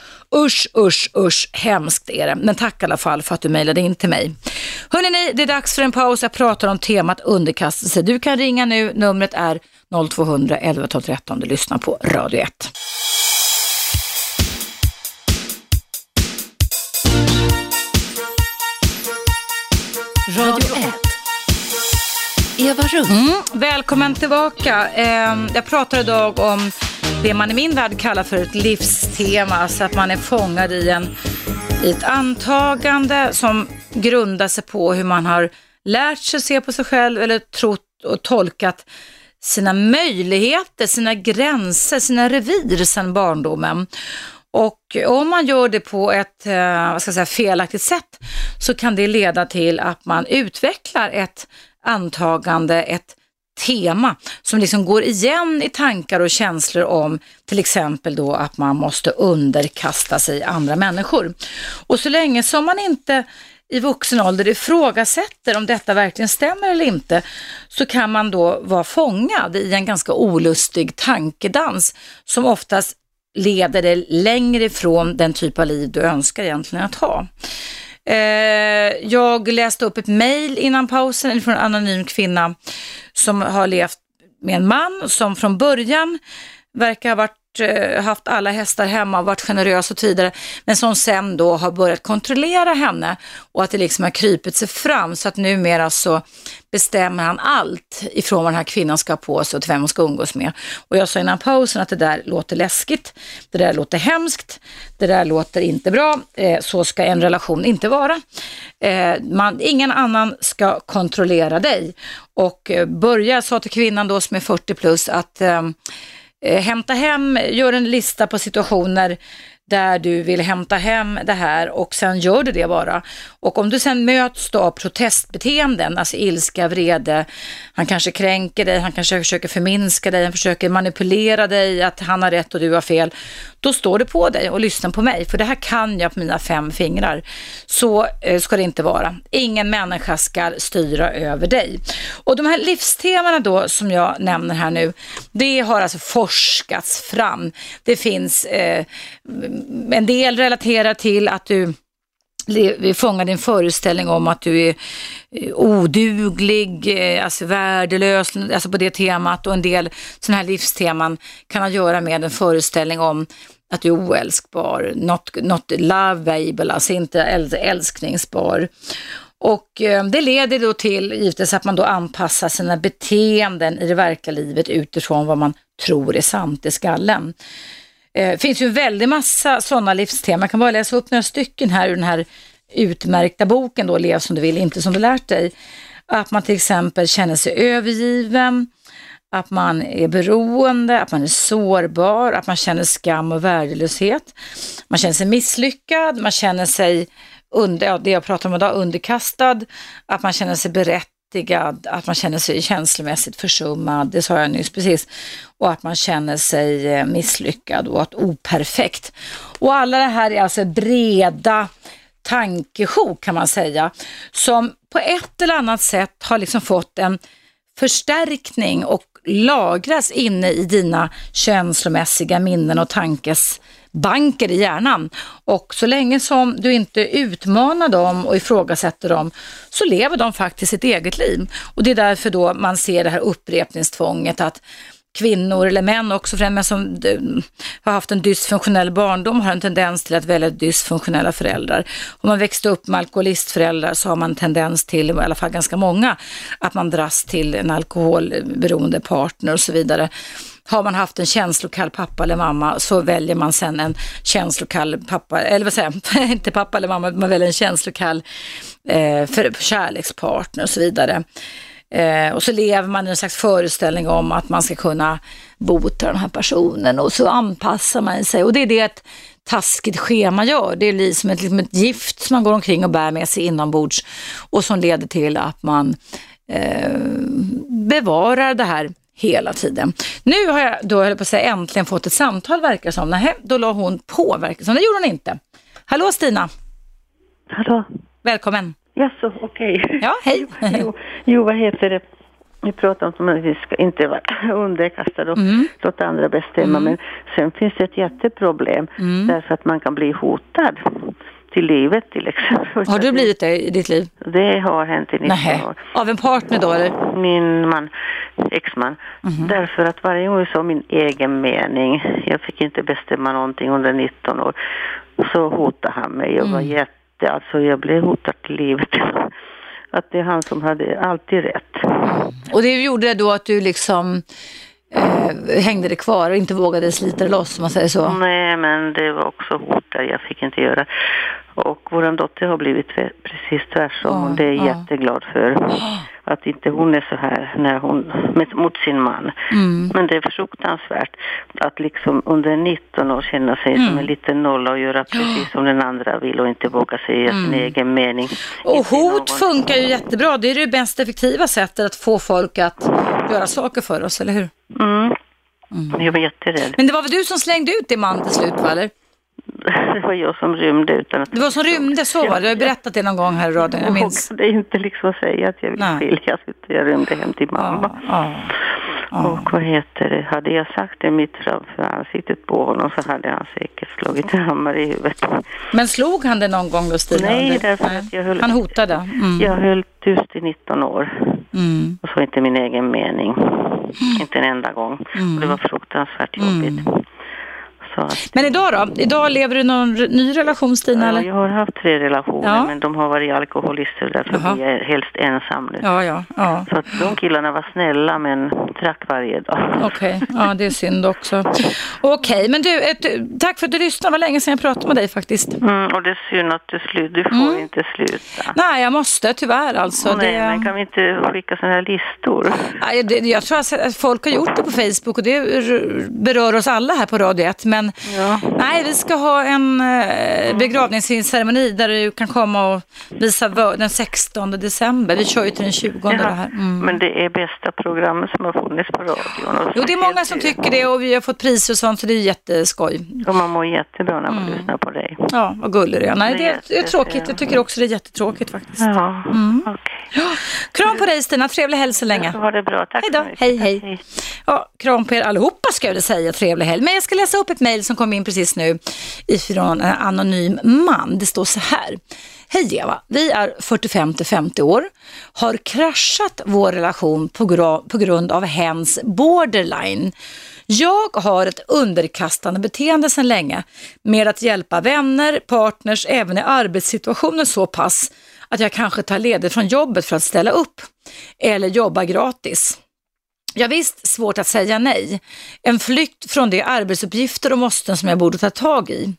usch, usch, usch, hemskt är det. Men tack i alla fall för att du mejlade in till mig. Hörrni, det är dags för en paus. Jag pratar om temat underkastelse. Du kan ringa nu, numret är 0200 11 12 13. Du lyssnar på Radio 1. Radio 1. Eva Russ. Mm, välkommen tillbaka. Eh, jag pratar idag om det man i min värld kallar för ett livstema, alltså att man är fångad i, en, i ett antagande som grundar sig på hur man har lärt sig se på sig själv eller trott och tolkat sina möjligheter, sina gränser, sina revir sedan barndomen. Och om man gör det på ett eh, vad ska jag säga, felaktigt sätt så kan det leda till att man utvecklar ett antagande, ett tema som liksom går igen i tankar och känslor om till exempel då att man måste underkasta sig andra människor. Och så länge som man inte i vuxen ålder ifrågasätter om detta verkligen stämmer eller inte så kan man då vara fångad i en ganska olustig tankedans som oftast leder dig längre ifrån den typ av liv du önskar egentligen att ha. Eh, jag läste upp ett mejl innan pausen från en anonym kvinna som har levt med en man som från början verkar ha varit Eh, haft alla hästar hemma, varit generös och så vidare, men som sen då har börjat kontrollera henne och att det liksom har krypit sig fram så att numera så bestämmer han allt ifrån vad den här kvinnan ska ha på sig och till vem hon ska umgås med. Och jag sa innan pausen att det där låter läskigt, det där låter hemskt, det där låter inte bra, eh, så ska en relation inte vara. Eh, man, ingen annan ska kontrollera dig. Och börja, sa till kvinnan då som är 40 plus, att Eh, hämta hem, gör en lista på situationer där du vill hämta hem det här och sen gör du det bara. Och om du sen möts då av protestbeteenden, alltså ilska, vrede, han kanske kränker dig, han kanske försöker förminska dig, han försöker manipulera dig, att han har rätt och du har fel, då står du på dig och lyssnar på mig, för det här kan jag på mina fem fingrar. Så eh, ska det inte vara. Ingen människa ska styra över dig. Och de här livstemana då som jag nämner här nu, det har alltså forskats fram. Det finns eh, en del relaterar till att du eh, fångar din föreställning om att du är eh, oduglig, eh, alltså värdelös, alltså på det temat och en del sådana här livsteman kan ha att göra med en föreställning om att du är oälskbar, not, not loveable, alltså inte älskningsbar. Och eh, det leder då till givetvis att man då anpassar sina beteenden i det verkliga livet utifrån vad man tror är sant i skallen. Det eh, finns ju en väldig massa sådana livsteman. Jag kan bara läsa upp några stycken här ur den här utmärkta boken då, Lev som du vill, inte som du lärt dig. Att man till exempel känner sig övergiven, att man är beroende, att man är sårbar, att man känner skam och värdelöshet. Man känner sig misslyckad, man känner sig under, ja, det jag pratar om idag, underkastad, att man känner sig berättigad, att man känner sig känslomässigt försummad, det sa jag nyss precis, och att man känner sig eh, misslyckad och att operfekt. Och alla det här är alltså breda tankesjok kan man säga, som på ett eller annat sätt har liksom fått en förstärkning och lagras inne i dina känslomässiga minnen och tankes banker i hjärnan. Och så länge som du inte utmanar dem och ifrågasätter dem så lever de faktiskt sitt eget liv. Och det är därför då man ser det här upprepningstvånget att kvinnor eller män också, för men som eh, har haft en dysfunktionell barndom har en tendens till att välja dysfunktionella föräldrar. Om man växte upp med alkoholistföräldrar så har man en tendens till, i alla fall ganska många, att man dras till en alkoholberoende partner och så vidare. Har man haft en känslokall pappa eller mamma så väljer man sen en känslokall pappa, eller vad säger jag, inte pappa eller mamma, man väljer en känslokall eh, för, kärlekspartner och så vidare. Eh, och så lever man i en slags föreställning om att man ska kunna bota den här personen och så anpassar man sig. Och det är det ett taskigt schema gör. Det är som ett, liksom ett gift som man går omkring och bär med sig inombords och som leder till att man eh, bevarar det här hela tiden. Nu har jag då, höll på att säga, äntligen fått ett samtal verkar som. Nej, då la hon på verkar som. Det gjorde hon inte. Hallå Stina! Hallå! Välkommen! Jaså, okej. Okay. Ja, hej. jo, jo, vad heter det? Vi pratar om att vi ska inte vara underkastade och mm. låta andra bestämma. Mm. Men sen finns det ett jätteproblem mm. därför att man kan bli hotad till livet till exempel. Har du blivit det i ditt liv? Det har hänt i 19 Nähe. år. Av en partner då eller? Min man, exman. Mm. Därför att varje gång jag sa min egen mening, jag fick inte bestämma någonting under 19 år, så hotade han mig och var mm. jätte. Alltså jag blev hotad till livet. Att det är han som hade alltid rätt. Och det gjorde då att du liksom eh, hängde det kvar och inte vågade slita det loss om man säger så? Nej, men det var också hot där. Jag fick inte göra. Och vår dotter har blivit precis tvärtom och det är jag ja. jätteglad för. Att inte hon är så här när hon, med, mot sin man. Mm. Men det är fruktansvärt att liksom under 19 år känna sig mm. som en liten nolla och göra precis som den andra vill och inte våga säga mm. sin egen mening. Och hot funkar ju jättebra. Det är det mest effektiva sättet att få folk att göra saker för oss, eller hur? Mm. Mm. Jag var jätterädd. Men det var väl du som slängde ut din man till slut, va? Eller? det var jag som rymde utan att... Det var som rymde, så var det. Du har berättat det någon gång här i radion, jag minns. Det är inte liksom säga att jag vill skiljas, utan jag rymde hem till mamma. Ja, ja, och vad heter det, hade jag sagt det mitt framför ansiktet på honom så hade han säkert slagit en hammare i huvudet. Men slog han det någon gång då, Stina? Nej, därför att jag höll... Han hotade? Mm. Jag höll tyst i 19 år. Mm. Och så inte min egen mening. Mm. Inte en enda gång. Och det var fruktansvärt jobbigt. Så att, Men idag då? Idag lever du i någon ny relation Stina? ja, eller? jag har haft tre relationer Ja. men de har varit alkoholister därför Jaha. blir jag helst ensam nu. Ja, ja, ja. Så att de killarna var snälla men drack varje dag. Okej, ja det är synd också. Okej, men du, ett, tack för att du lyssnade. Det var länge sedan jag pratade med dig faktiskt. Mm, och det är synd att du slut, du får Mm. inte sluta. Nej, jag måste tyvärr alltså. Nej, det... men kan vi inte skicka sådana här listor? Nej, det, jag tror att folk har gjort det på Facebook och det berör oss alla här på Radio 1. Men Ja. nej, vi ska ha en eh, begravningsceremoni där du kan komma och visa den 16 december. Vi kör ju till den 20 det här. Mm. Men det är bästa programmet som har funnits på radion. Och Jo, det är många som tycker det och vi har fått priser och sånt så det är jätteskoj. Och man mår jättebra när Mm. man lyssnar på dig. Ja, vad gullig du är. Nej, det är, det är tråkigt. Jag tycker också det är jättetråkigt faktiskt. Ja, Mm. okej. Kram på dig Stina, trevlig helg så länge. Ha det bra. Tack Hej då. så mycket. Hej, hej. Ja, kram på er allihopa ska jag säga, trevlig helg. Men jag ska läsa upp ett mejl som kom in precis nu ifrån en anonym man. Det står så här. Hej Eva, vi är 45 till 50 år, har kraschat vår relation på, gra- på grund av hens borderline. Jag har ett underkastande beteende sedan länge med att hjälpa vänner, partners, även i arbetssituationer så pass att jag kanske tar ledigt från jobbet för att ställa upp eller jobba gratis. Ja, visst, svårt att säga nej. En flykt från de arbetsuppgifter och måsten som jag borde ta tag i.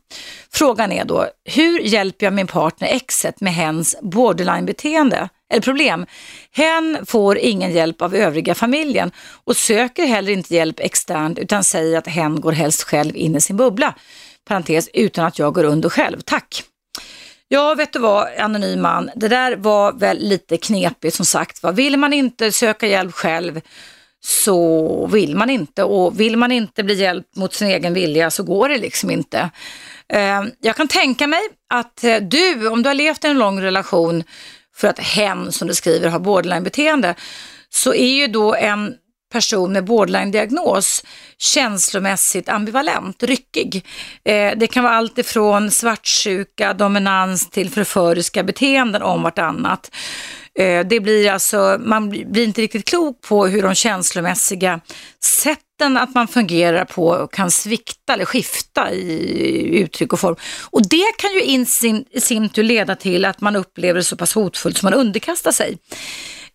Frågan är då, hur hjälper jag min partner exet med hens borderline-beteende? Eller problem, hen får ingen hjälp av övriga familjen och söker heller inte hjälp externt utan säger att hen går helst själv in i sin bubbla. Parentes, utan att jag går under själv. Tack! Ja, vet du vad, anonym man, det där var väl lite knepigt som sagt. Va? Vill man inte söka hjälp själv så vill man inte och vill man inte bli hjälpt mot sin egen vilja så går det liksom inte. Eh, jag kan tänka mig att eh, du, om du har levt i en lång relation för att hen, som du skriver, har borderline-beteende, så är ju då en person med borderline-diagnos känslomässigt ambivalent, ryckig. Eh, det kan vara allt ifrån svartsjuka, dominans till förföriska beteenden om vartannat. Eh, det blir alltså, man blir inte riktigt klok på hur de känslomässiga sätten att man fungerar på kan svikta eller skifta i uttryck och form. Och det kan ju i sin, i sin tur leda till att man upplever det så pass hotfullt som man underkastar sig.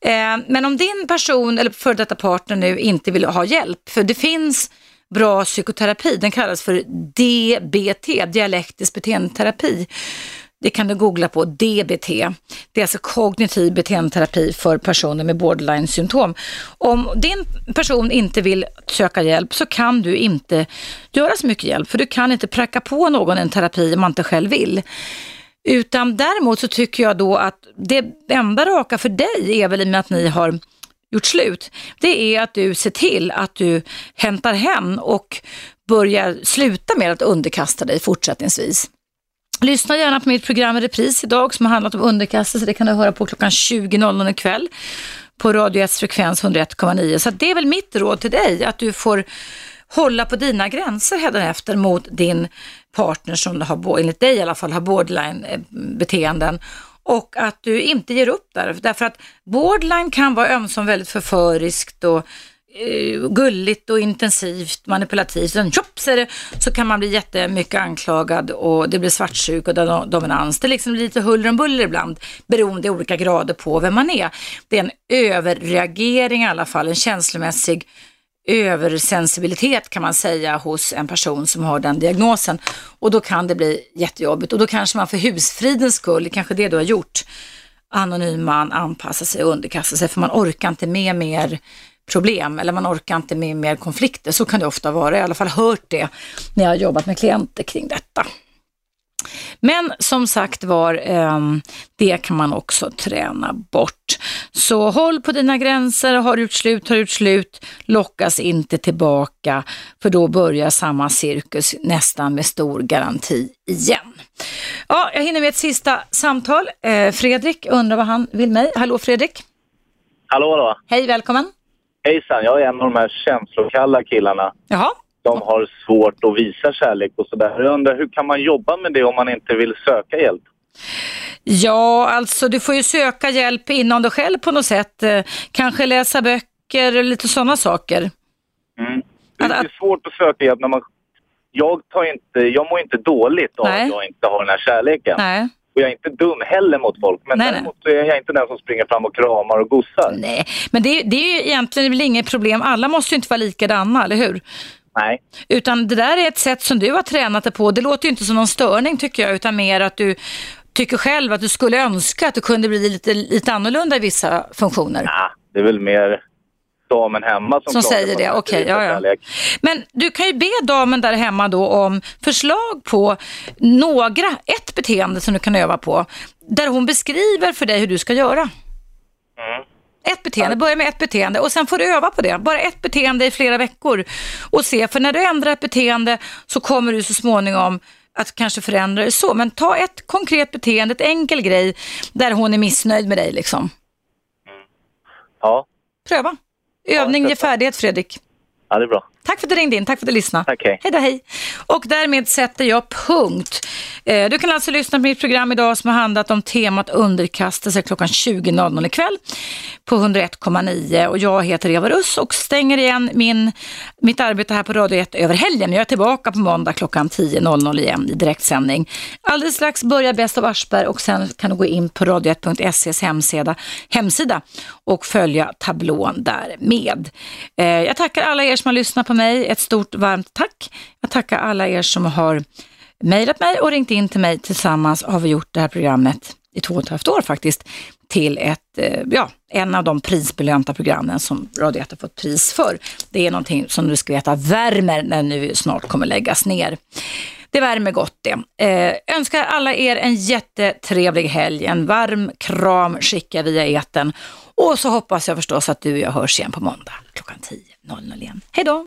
Eh, men om din person eller före detta partner nu inte vill ha hjälp, för det finns bra psykoterapi, den kallas för DBT, dialektisk beteendeterapi. Det kan du googla på, DBT. Det är alltså kognitiv beteendeterapi för personer med borderline-symptom. Om din person inte vill söka hjälp så kan du inte göra så mycket hjälp, för du kan inte pracka på någon en terapi om man inte själv vill. Utan däremot så tycker jag då att det enda raka för dig är väl i och med att ni har gjort slut, det är att du ser till att du hämtar hem och börjar sluta med att underkasta dig fortsättningsvis. Lyssna gärna på mitt program i repris idag som har handlat om underkastelse. Det kan du höra på klockan 20.00 ikväll på Radio 1 frekvens 101,9. Så det är väl mitt råd till dig att du får hålla på dina gränser efter mot din partner som har, enligt dig i alla fall, har borderline-beteenden eh, och att du inte ger upp där. Därför att borderline kan vara ömsom väldigt förföriskt och eh, gulligt och intensivt, manipulativt. Sen tjopp, så, det, så kan man bli jättemycket anklagad och det blir svartsjuk och dominans. Det är liksom lite huller om buller ibland, beroende i olika grader på vem man är. Det är en överreagering i alla fall, en känslomässig översensibilitet kan man säga hos en person som har den diagnosen. Och då kan det bli jättejobbigt och då kanske man för husfridens skull, kanske det du har gjort, anonyman anpassar sig och underkastar sig för man orkar inte med mer problem eller man orkar inte med mer konflikter. Så kan det ofta vara. Jag har i alla fall hört det när jag har jobbat med klienter kring detta. Men som sagt var, eh, det kan man också träna bort. Så håll på dina gränser, har gjort slut, har gjort slut, lockas inte tillbaka för då börjar samma cirkus nästan med stor garanti igen. Ja, jag hinner med ett sista samtal. Eh, Fredrik undrar vad han vill mig. Hallå Fredrik! Hallå, hallå. Hej, välkommen! Hejsan, jag är en av de här känslokalla killarna. Jaha, De har svårt att visa kärlek och sådär. Jag undrar, hur kan man jobba med det om man inte vill söka hjälp? Ja, alltså du får ju söka hjälp inom dig själv på något sätt. Eh, Kanske läsa böcker och lite sådana saker. Mm. Det är svårt att söka hjälp när man jag, tar inte, jag mår inte dåligt av Nej. att jag inte har den här kärleken. Nej. Och jag är inte dum heller mot folk. Men Nej, nej. däremot så är jag inte den som springer fram och kramar och gossar. Nej, men det, det är ju egentligen väl inget problem. Alla måste ju inte vara likadana, eller hur? Nej. Utan det där är ett sätt som du har tränat dig på. Det låter ju inte som någon störning tycker jag, utan mer att du tycker själv att du skulle önska att du kunde bli lite, lite annorlunda i vissa funktioner. Nah, det är väl mer damen hemma som, Som säger det, okej, inte ja, ja. kärlek. Men du kan ju be damen där hemma då om förslag på några, ett beteende som du kan öva på, där hon beskriver för dig hur du ska göra. Mm. Ett beteende, börja med ett beteende och sen får du öva på det. Bara ett beteende i flera veckor och se, för när du ändrar ett beteende så kommer du så småningom att kanske förändra det så. Men ta ett konkret beteende, ett enkel grej där hon är missnöjd med dig liksom. Ja. Pröva. Övning Ja, ger färdighet Fredrik. ja, det är bra. Tack för att du ringde in, tack för att du lyssnade. Hej. Hej då, hej. Och därmed sätter jag punkt. Eh, Du kan alltså lyssna på mitt program idag som har handlat om temat underkastelse klockan 20.00 ikväll på 101,9 och jag heter Eva Russ och stänger igen min, mitt arbete här på Radio 1 över helgen. Jag är tillbaka på måndag klockan 10.00 igen i direktsändning. Alldeles strax börjar Bäst av Aschberg och sen kan du gå in på radio1.ses hemsida, hemsida och följa tablån där med. Eh, Jag tackar alla er som har lyssnat på mig. Ett stort varmt tack. Jag tackar alla er som har mejlat mig och ringt in till mig. Tillsammans har vi gjort det här programmet i två och ett halvt år faktiskt till ett, eh, ja, en av de prisbelönta programmen som Radio 1 har fått pris för. Det är någonting som du ska veta värmer när nu snart kommer läggas ner. Det värmer gott det. Eh, önskar alla er en jättetrevlig helg. En varm kram skickar via eten. Och så hoppas jag förstås att du och jag hörs igen på måndag klockan 10.00 igen. Hej då!